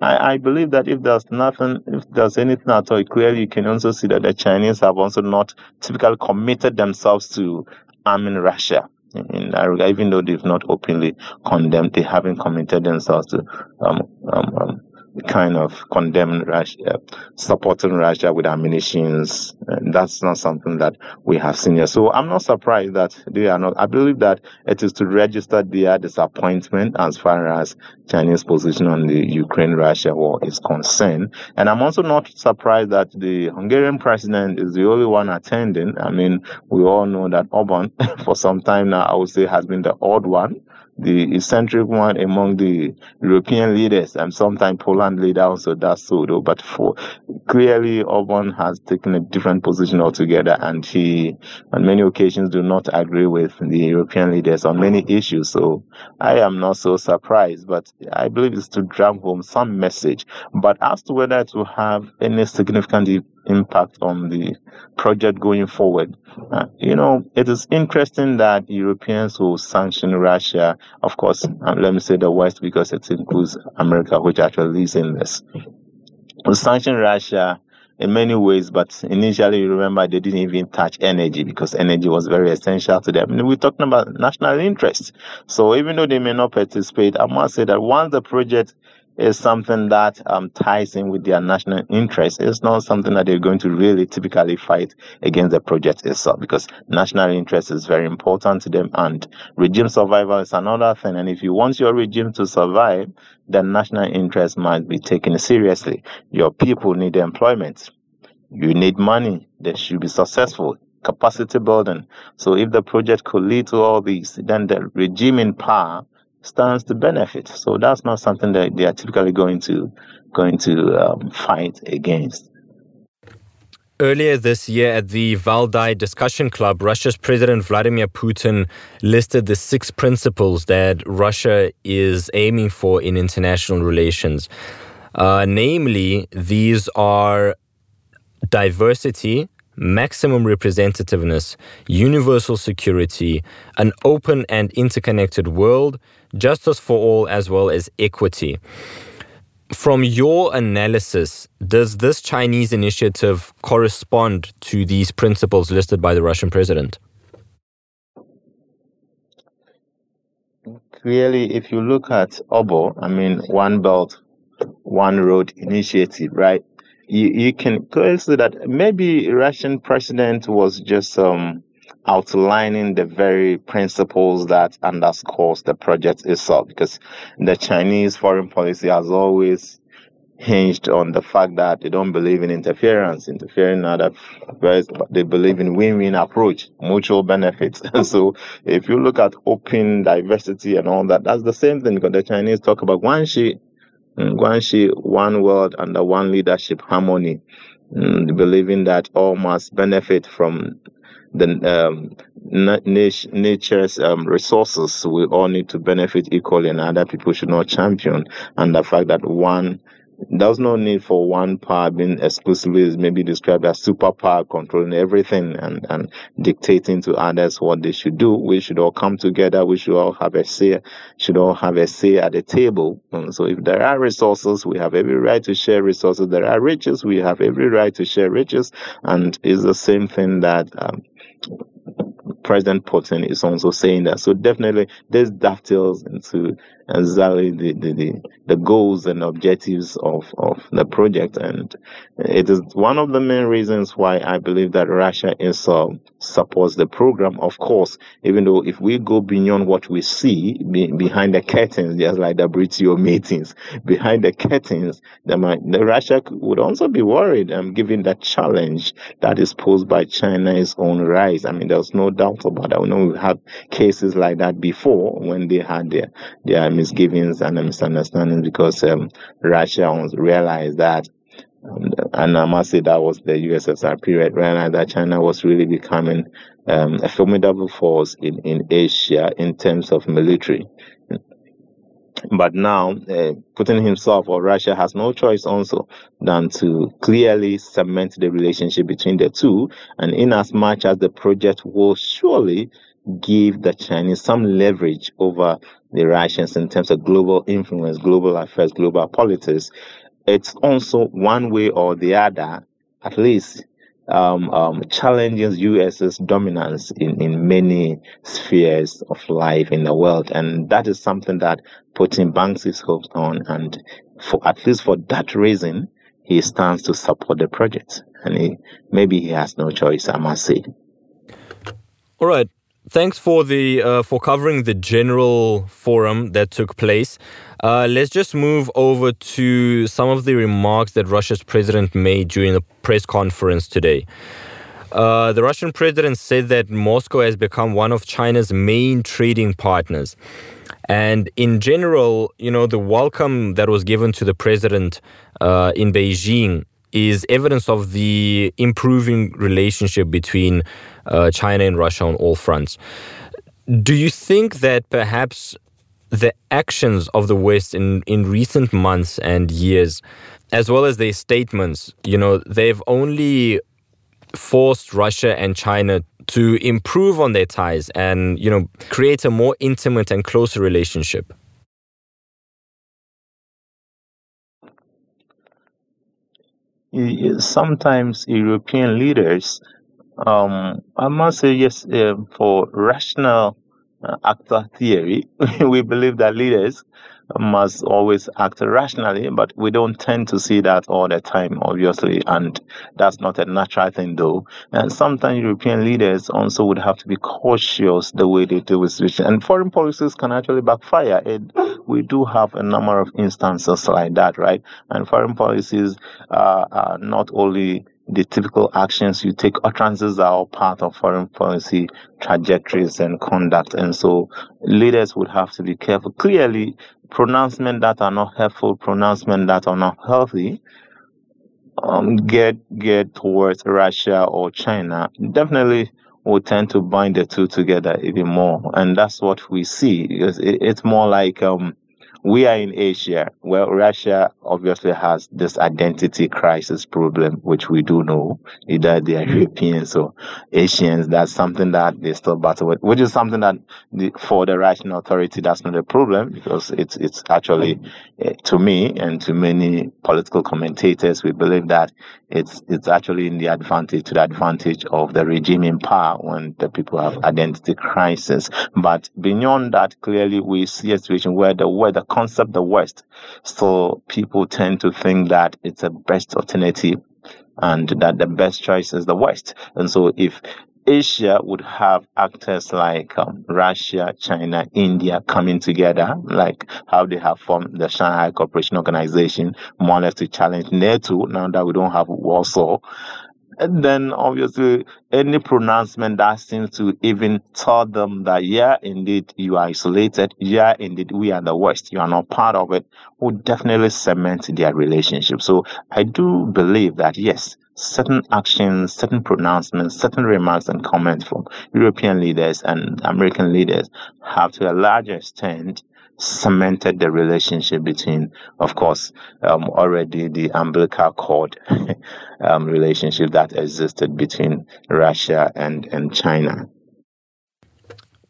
I, I believe that if there's nothing, if there's anything at all, clearly you can also see that the Chinese have also not typically committed themselves to arming Russia in even though they've not openly condemned, they haven't committed themselves to um, um, um, kind of condemn Russia, uh, supporting Russia with ammunitions. That's not something that we have seen here. So I'm not surprised that they are not. I believe that it is to register their disappointment as far as Chinese position on the Ukraine-Russia war is concerned. And I'm also not surprised that the Hungarian president is the only one attending. I mean, we all know that Orban, *laughs* for some time now, I would say, has been the odd one the eccentric one among the European leaders, and sometimes Poland leader also does so though. But for clearly, Orban has taken a different position altogether, and he, on many occasions, do not agree with the European leaders on many issues. So I am not so surprised, but I believe it's to drive home some message. But as to whether it will have any significant impact on the project going forward. Uh, you know, it is interesting that Europeans will sanction Russia, of course, uh, let me say the West because it includes America, which actually is in this. Will sanction Russia in many ways, but initially, you remember, they didn't even touch energy because energy was very essential to them. We're talking about national interest. So even though they may not participate, I must say that once the project is something that um, ties in with their national interest. It's not something that they're going to really typically fight against the project itself because national interest is very important to them and regime survival is another thing. And if you want your regime to survive, then national interest must be taken seriously. Your people need employment. You need money. They should be successful capacity building. So if the project could lead to all these, then the regime in power stands to benefit. So that's not something that they are typically going to going to um, fight against. Earlier this year at the Valdai Discussion Club, Russia's President Vladimir Putin listed the six principles that Russia is aiming for in international relations. Uh, namely, these are diversity, maximum representativeness, universal security, an open and interconnected world, justice for all, as well as equity. From your analysis, does this Chinese initiative correspond to these principles listed by the Russian president? Clearly, if you look at OBO, I mean, One Belt, One Road initiative, right? You, you can clearly see that maybe Russian president was just um, outlining the very principles that underscores the project itself because the Chinese foreign policy has always hinged on the fact that they don't believe in interference, interfering in other affairs, but they believe in win-win approach, mutual benefits. *laughs* So if you look at open diversity and all that, that's the same thing because the Chinese talk about Guanxi, Guanxi, one world under one leadership harmony, mm, believing that all must benefit from the um, nature's um, resources. We all need to benefit equally and other people should not champion. And the fact that one there's no need for one power being exclusively maybe described as superpower controlling everything and, and dictating to others what they should do. We should all come together. We should all have a say, should all have a say at the table. And so if there are resources, we have every right to share resources. There are riches, we have every right to share riches. And it's the same thing that um, President Putin is also saying that. So definitely this dovetails into exactly the, the, the, the, goals and objectives of, of the project. And it is one of the main reasons why I believe that Russia itself supports the program. Of course, even though if we go beyond what we see be, behind the curtains, just like the BRITIO meetings, *laughs* behind the curtains, the, the Russia would also be worried um, given the challenge that is posed by China's own rise. I mean, there's no doubt about that. We know we've had cases like that before when they had their, their misgivings and misunderstandings because um, Russia realized that, and I must say that was the USSR period, realized that China was really becoming um, a formidable force in, in Asia in terms of military. But now, uh, Putin himself or Russia has no choice also than to clearly cement the relationship between the two. And in as much as the project will surely give the Chinese some leverage over the Russians in terms of global influence, global affairs, global politics, it's also one way or the other, at least um, um, US's dominance in, in many spheres of life in the world. And that is something that Putin banks his hopes on. And for at least for that reason, he stands to support the project. And he, maybe he has no choice, I must say. All right. Thanks for the uh, for covering the general forum that took place. Uh, let's just move over to some of the remarks that Russia's president made during the press conference today. Uh, the Russian president said that Moscow has become one of China's main trading partners. And in general, you know, the welcome that was given to the president uh, in Beijing is evidence of the improving relationship between uh, China and Russia on all fronts. Do you think that perhaps the actions of the West in, in recent months and years, as well as their statements, you know, they've only forced Russia and China to improve on their ties and, you know, create a more intimate and closer relationship? Sometimes European leaders um, I must say yes. Uh, for rational uh, actor theory, *laughs* we believe that leaders must always act rationally, but we don't tend to see that all the time, obviously, and that's not a natural thing, though. And sometimes European leaders also would have to be cautious the way they deal with situations, and foreign policies can actually backfire. It, we do have a number of instances like that, right? And foreign policies uh, are not only the typical actions you take, utterances are all part of foreign policy trajectories and conduct. And so leaders would have to be careful. Clearly, pronouncements that are not helpful, pronouncements that are not healthy, um, get get towards Russia or China definitely will tend to bind the two together even more, and that's what we see. Because it, it's more like um, we are in Asia. Well, Russia obviously has this identity crisis problem, which we do know. Either they are hmm. Europeans or Asians. That's something that they still battle with, which is something that the, for the Russian authority, that's not a problem because it's it's actually, uh, to me and to many political commentators, we believe that it's it's actually in the advantage to the advantage of the regime in power when the people have hmm. identity crisis. But beyond that, clearly we see a situation where the where the concept the West, so people tend to think that it's a best alternative and that the best choice is the West. And so if Asia would have actors like um, Russia, China, India coming together, like how they have formed the Shanghai Cooperation Organization, more or less to challenge NATO now that we don't have Warsaw. And then obviously any pronouncement that seems to even tell them that yeah, indeed you are isolated, yeah, indeed we are the West, you are not part of it, would definitely cement their relationship. So I do believe that yes, certain actions, certain pronouncements, certain remarks and comments from European leaders and American leaders have to a large extent cemented the relationship between, of course, um, already the umbilical cord *laughs* um, relationship that existed between Russia and, and China.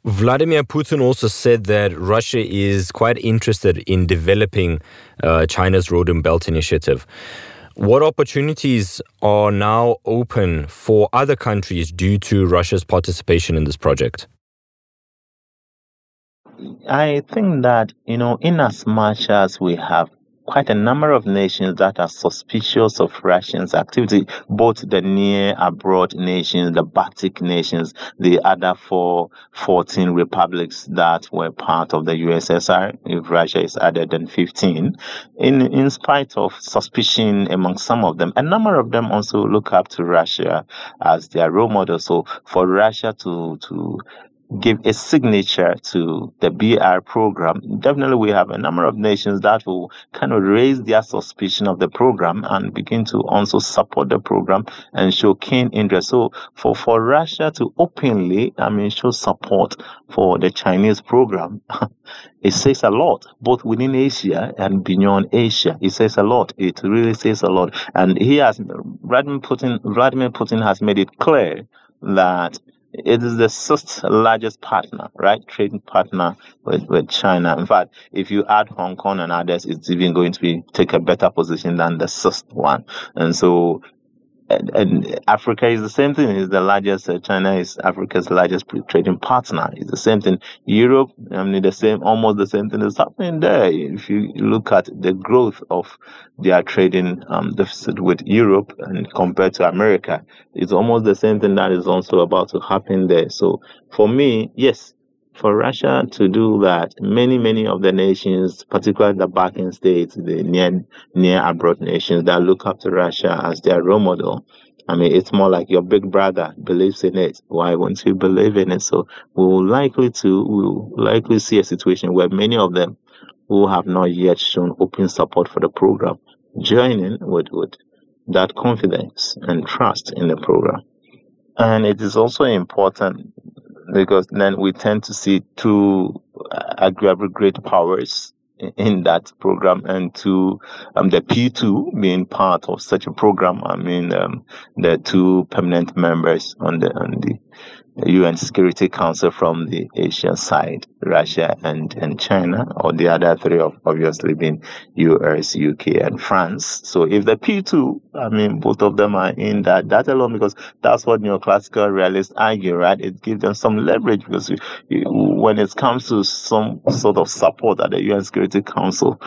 Vladimir Putin also said that Russia is quite interested in developing uh, China's Road and Belt Initiative. What opportunities are now open for other countries due to Russia's participation in this project? I think that, you know, in as much as we have quite a number of nations that are suspicious of Russia's activity, both the near abroad nations, the Baltic nations, the other four, 14 republics that were part of the USSR, if Russia is added, then 15. In, in spite of suspicion among some of them, a number of them also look up to Russia as their role model. So for Russia to, to give a signature to the BR program, definitely we have a number of nations that will kind of raise their suspicion of the program and begin to also support the program and show keen interest. So for, for Russia to openly, I mean, show support for the Chinese program, *laughs* it says a lot, both within Asia and beyond Asia. It says a lot. It really says a lot. And he has, Vladimir Putin, Vladimir Putin has made it clear that it is the sixth largest partner, right? Trading partner with, with China. In fact, if you add Hong Kong and others, it's even going to be take a better position than the sixth one. And so and, and, Africa is the same thing. Is the largest. Uh, China is Africa's largest trading partner. It's the same thing. Europe, I mean, the same, almost the same thing is happening there. If you look at the growth of their trading um, deficit with Europe and compared to America, it's almost the same thing that is also about to happen there. So for me, yes, for Russia to do that, many, many of the nations, particularly the Balkan states, the near, near abroad nations that look up to Russia as their role model, I mean, it's more like your big brother believes in it. Why won't you believe in it? So we will likely to, we will likely see a situation where many of them who have not yet shown open support for the program join in with, with that confidence and trust in the program. And it is also important because then we tend to see two agreeable great powers in that program and to um, the P2 being part of such a program. I mean, um, the two permanent members on the on the UN Security Council from the Asian side, Russia and, and China, or the other three of obviously being US, UK, and France. So if the P2, I mean, both of them are in that, that alone, because that's what neoclassical realists argue, right? It gives them some leverage because when it comes to some sort of support at the UN Security Council,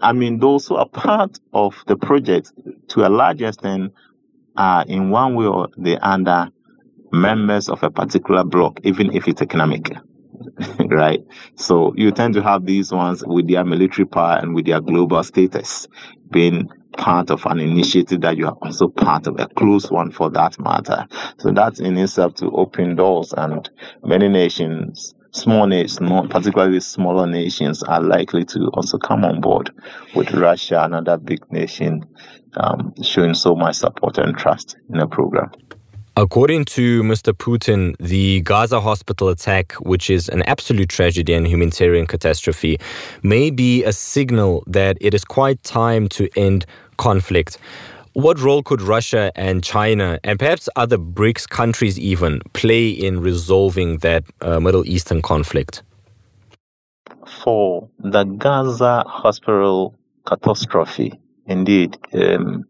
I mean, those who are part of the project to a large extent are in one way or the other members of a particular bloc, even if it's economic. *laughs* right? So you tend to have these ones with their military power and with their global status being part of an initiative that you are also part of, a close one for that matter. So that's in itself to open doors and many nations small nations, particularly smaller nations, are likely to also come on board with Russia, another big nation, um, showing so much support and trust in the program. According to Mr. Putin, the Gaza hospital attack, which is an absolute tragedy and humanitarian catastrophe, may be a signal that it is quite time to end conflict. What role could Russia and China, and perhaps other BRICS countries even, play in resolving that uh, Middle Eastern conflict? For the Gaza hospital catastrophe, indeed, um,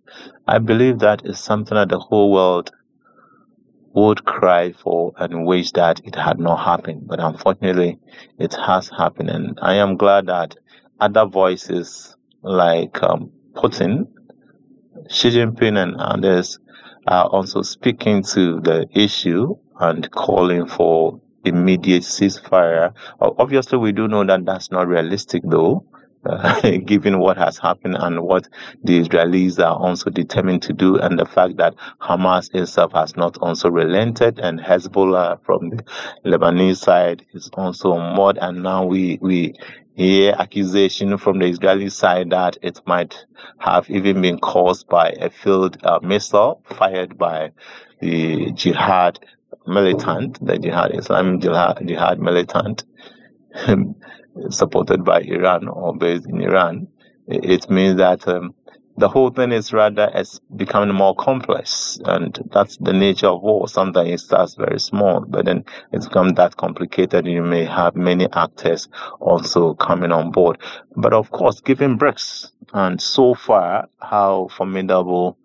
I believe that is something that the whole world would cry for and wish that it had not happened. But unfortunately, it has happened. And I am glad that other voices like um, Putin, Xi Jinping, and others are also speaking to the issue and calling for immediate ceasefire. Obviously, we do know that that's not realistic, though *laughs* given what has happened and what the Israelis are also determined to do, and the fact that Hamas itself has not also relented, and Hezbollah from the Lebanese side is also more. And now we we hear accusation from the Israeli side that it might have even been caused by a field uh, missile fired by the jihad militant, the jihad Islamic jihad, jihad militant *laughs* supported by Iran or based in Iran, it means that um, the whole thing is rather as becoming more complex and that's the nature of war. Sometimes it starts very small but then it's become that complicated. You may have many actors also coming on board. But of course given BRICS and so far how formidable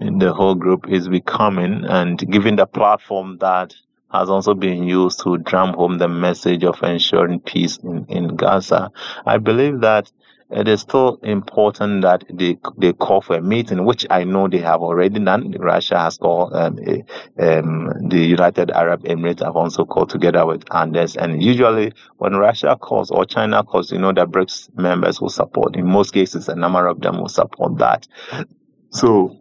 the whole group is becoming and given the platform that has also been used to drum home the message of ensuring peace in, in Gaza. I believe that it is still important that they they call for a meeting, which I know they have already done. Russia has called, um, um, the United Arab Emirates have also called together with Andes. And usually, when Russia calls or China calls, you know, the BRICS members will support. In most cases, a number of them will support that. So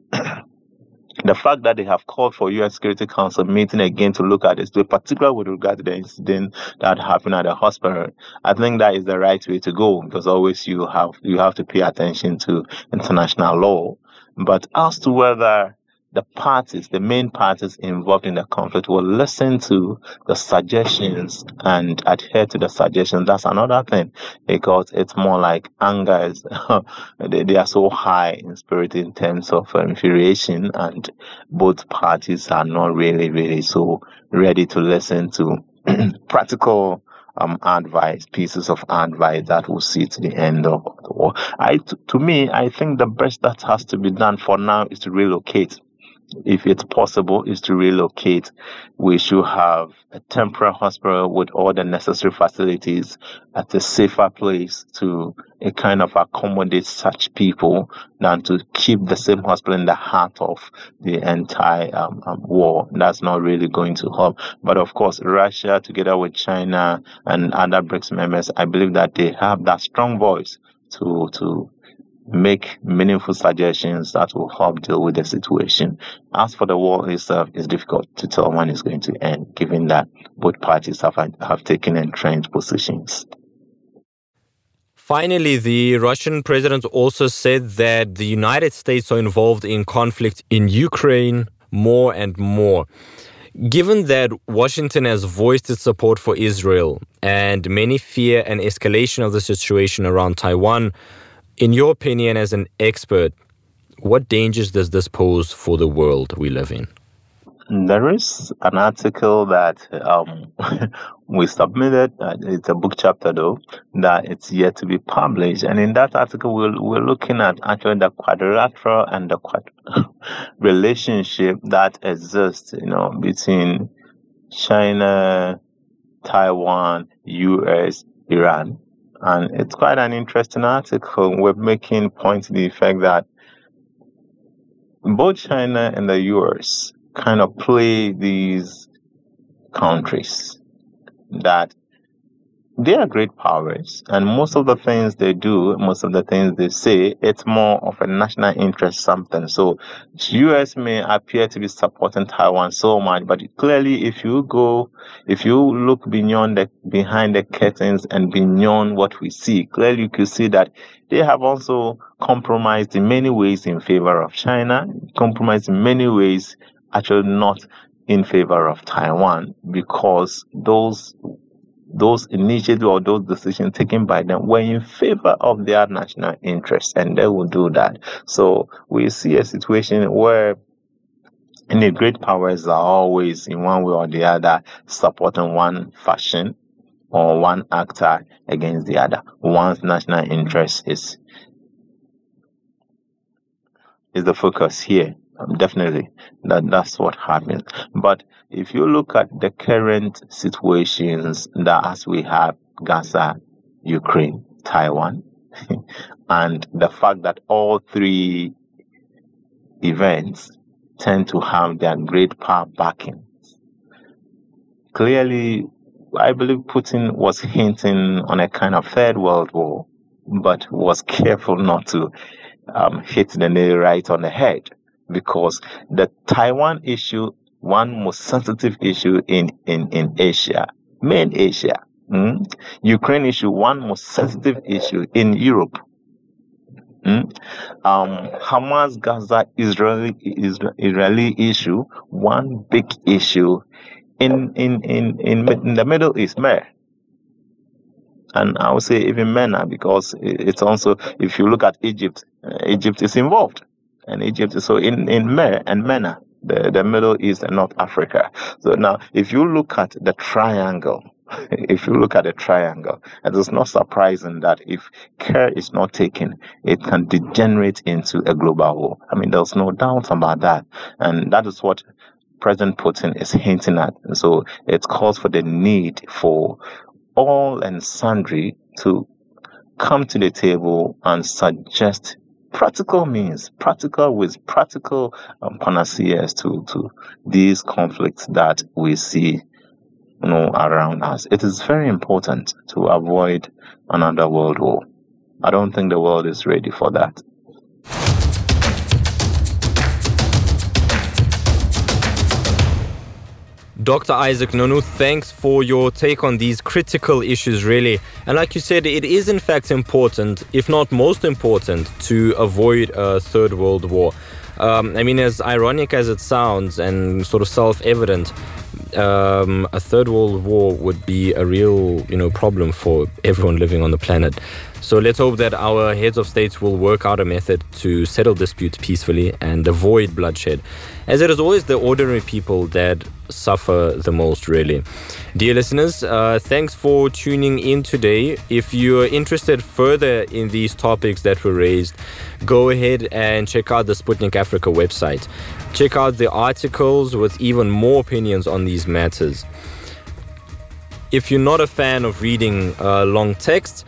the fact that they have called for UN Security Council meeting again to look at this, particularly with regard to the incident that happened at the hospital, I think that is the right way to go because always you have you have to pay attention to international law. But as to whether the parties, the main parties involved in the conflict will listen to the suggestions and adhere to the suggestions. That's another thing because it's more like anger is, *laughs* they, they are so high in spirit in terms of infuriation and both parties are not really, really so ready to listen to *clears throat* practical um, advice, pieces of advice that will see to the end of the war. I, to, to me, I think the best that has to be done for now is to relocate if it's possible, is to relocate. We should have a temporary hospital with all the necessary facilities at a safer place to a kind of accommodate such people than to keep the same hospital in the heart of the entire um, um, war. That's not really going to help. But of course, Russia, together with China and other BRICS members, I believe that they have that strong voice to to make meaningful suggestions that will help deal with the situation. As for the war itself, it's difficult to tell when it's going to end, given that both parties have, have taken entrenched positions. Finally, the Russian president also said that the United States are involved in conflict in Ukraine more and more. Given that Washington has voiced its support for Israel and many fear an escalation of the situation around Taiwan, in your opinion, as an expert, what dangers does this pose for the world we live in? There is an article that um, *laughs* we submitted. Uh, it's a book chapter, though, that it's yet to be published. And in that article, we're, we're looking at actually the quadrilateral and the quad *laughs* relationship that exists, you know, between China, Taiwan, U.S., Iran. And it's quite an interesting article. We're making point to the effect that both China and the US kind of play these countries that they are great powers, and most of the things they do, most of the things they say, it's more of a national interest something. So, U.S. may appear to be supporting Taiwan so much, but clearly, if you go, if you look beyond the behind the curtains and beyond what we see, clearly you can see that they have also compromised in many ways in favor of China, compromised in many ways, actually not in favor of Taiwan, because those those initiatives or those decisions taken by them were in favor of their national interests, and they will do that. So we see a situation where any great powers are always, in one way or the other, supporting one faction or one actor against the other. One's national interest is is the focus here. Um, definitely, that that's what happens. But if you look at the current situations that as we have Gaza, Ukraine, Taiwan, *laughs* and the fact that all three events tend to have their great power backing. Clearly, I believe Putin was hinting on a kind of third world war, but was careful not to um, hit the nail right on the head because the Taiwan issue, one most sensitive issue in, in, in Asia, main Asia. Mm? Ukraine issue, one most sensitive issue in Europe. Mm? Um, Hamas Gaza Israeli Israeli issue, one big issue in in in in, in the Middle East. Where and I would say even MENA, because it's also, if you look at Egypt, uh, Egypt is involved. And Egypt so in, in MER and MENA, the, the Middle East and North Africa. So now, if you look at the triangle, *laughs* if you look at the triangle, it is not surprising that if care is not taken, it can degenerate into a global war. I mean, there's no doubt about that. And that is what President Putin is hinting at. And so it calls for the need for all and sundry to come to the table and suggest practical means, practical with practical um, panaceas to, to these conflicts that we see you know, around us. It is very important to avoid another world war. I don't think the world is ready for that. Dr. Isaac Nonu, thanks for your take on these critical issues, really. And like you said, it is in fact important, if not most important, to avoid a third world war. Um, I mean, as ironic as it sounds and sort of self evident, um, a third world war would be a real, you know, problem for everyone living on the planet. So let's hope that our heads of states will work out a method to settle disputes peacefully and avoid bloodshed, as it is always the ordinary people that suffer the most, really. Dear listeners, uh, thanks for tuning in today. If you're interested further in these topics that were raised, go ahead and check out the Sputnik Africa website. Check out the articles with even more opinions on these matters. If you're not a fan of reading uh, long text,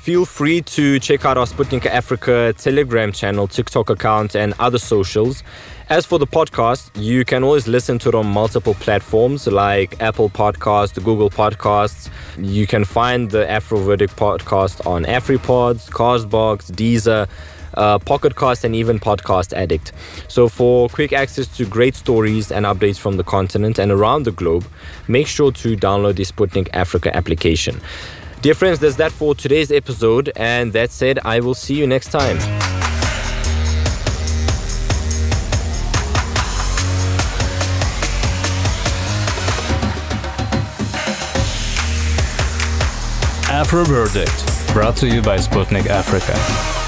feel free to check out our Sputnik Africa Telegram channel, TikTok account, and other socials. As for the podcast, you can always listen to it on multiple platforms like Apple Podcasts, Google Podcasts. You can find the AfroVerdict podcast on AfriPods, Castbox, Deezer, uh, Pocket Cast, and even Podcast Addict. So, for quick access to great stories and updates from the continent and around the globe, make sure to download the Sputnik Africa application. Dear friends, that's that for today's episode. And that said, I will see you next time. AfroVerdict, brought to you by Sputnik Africa.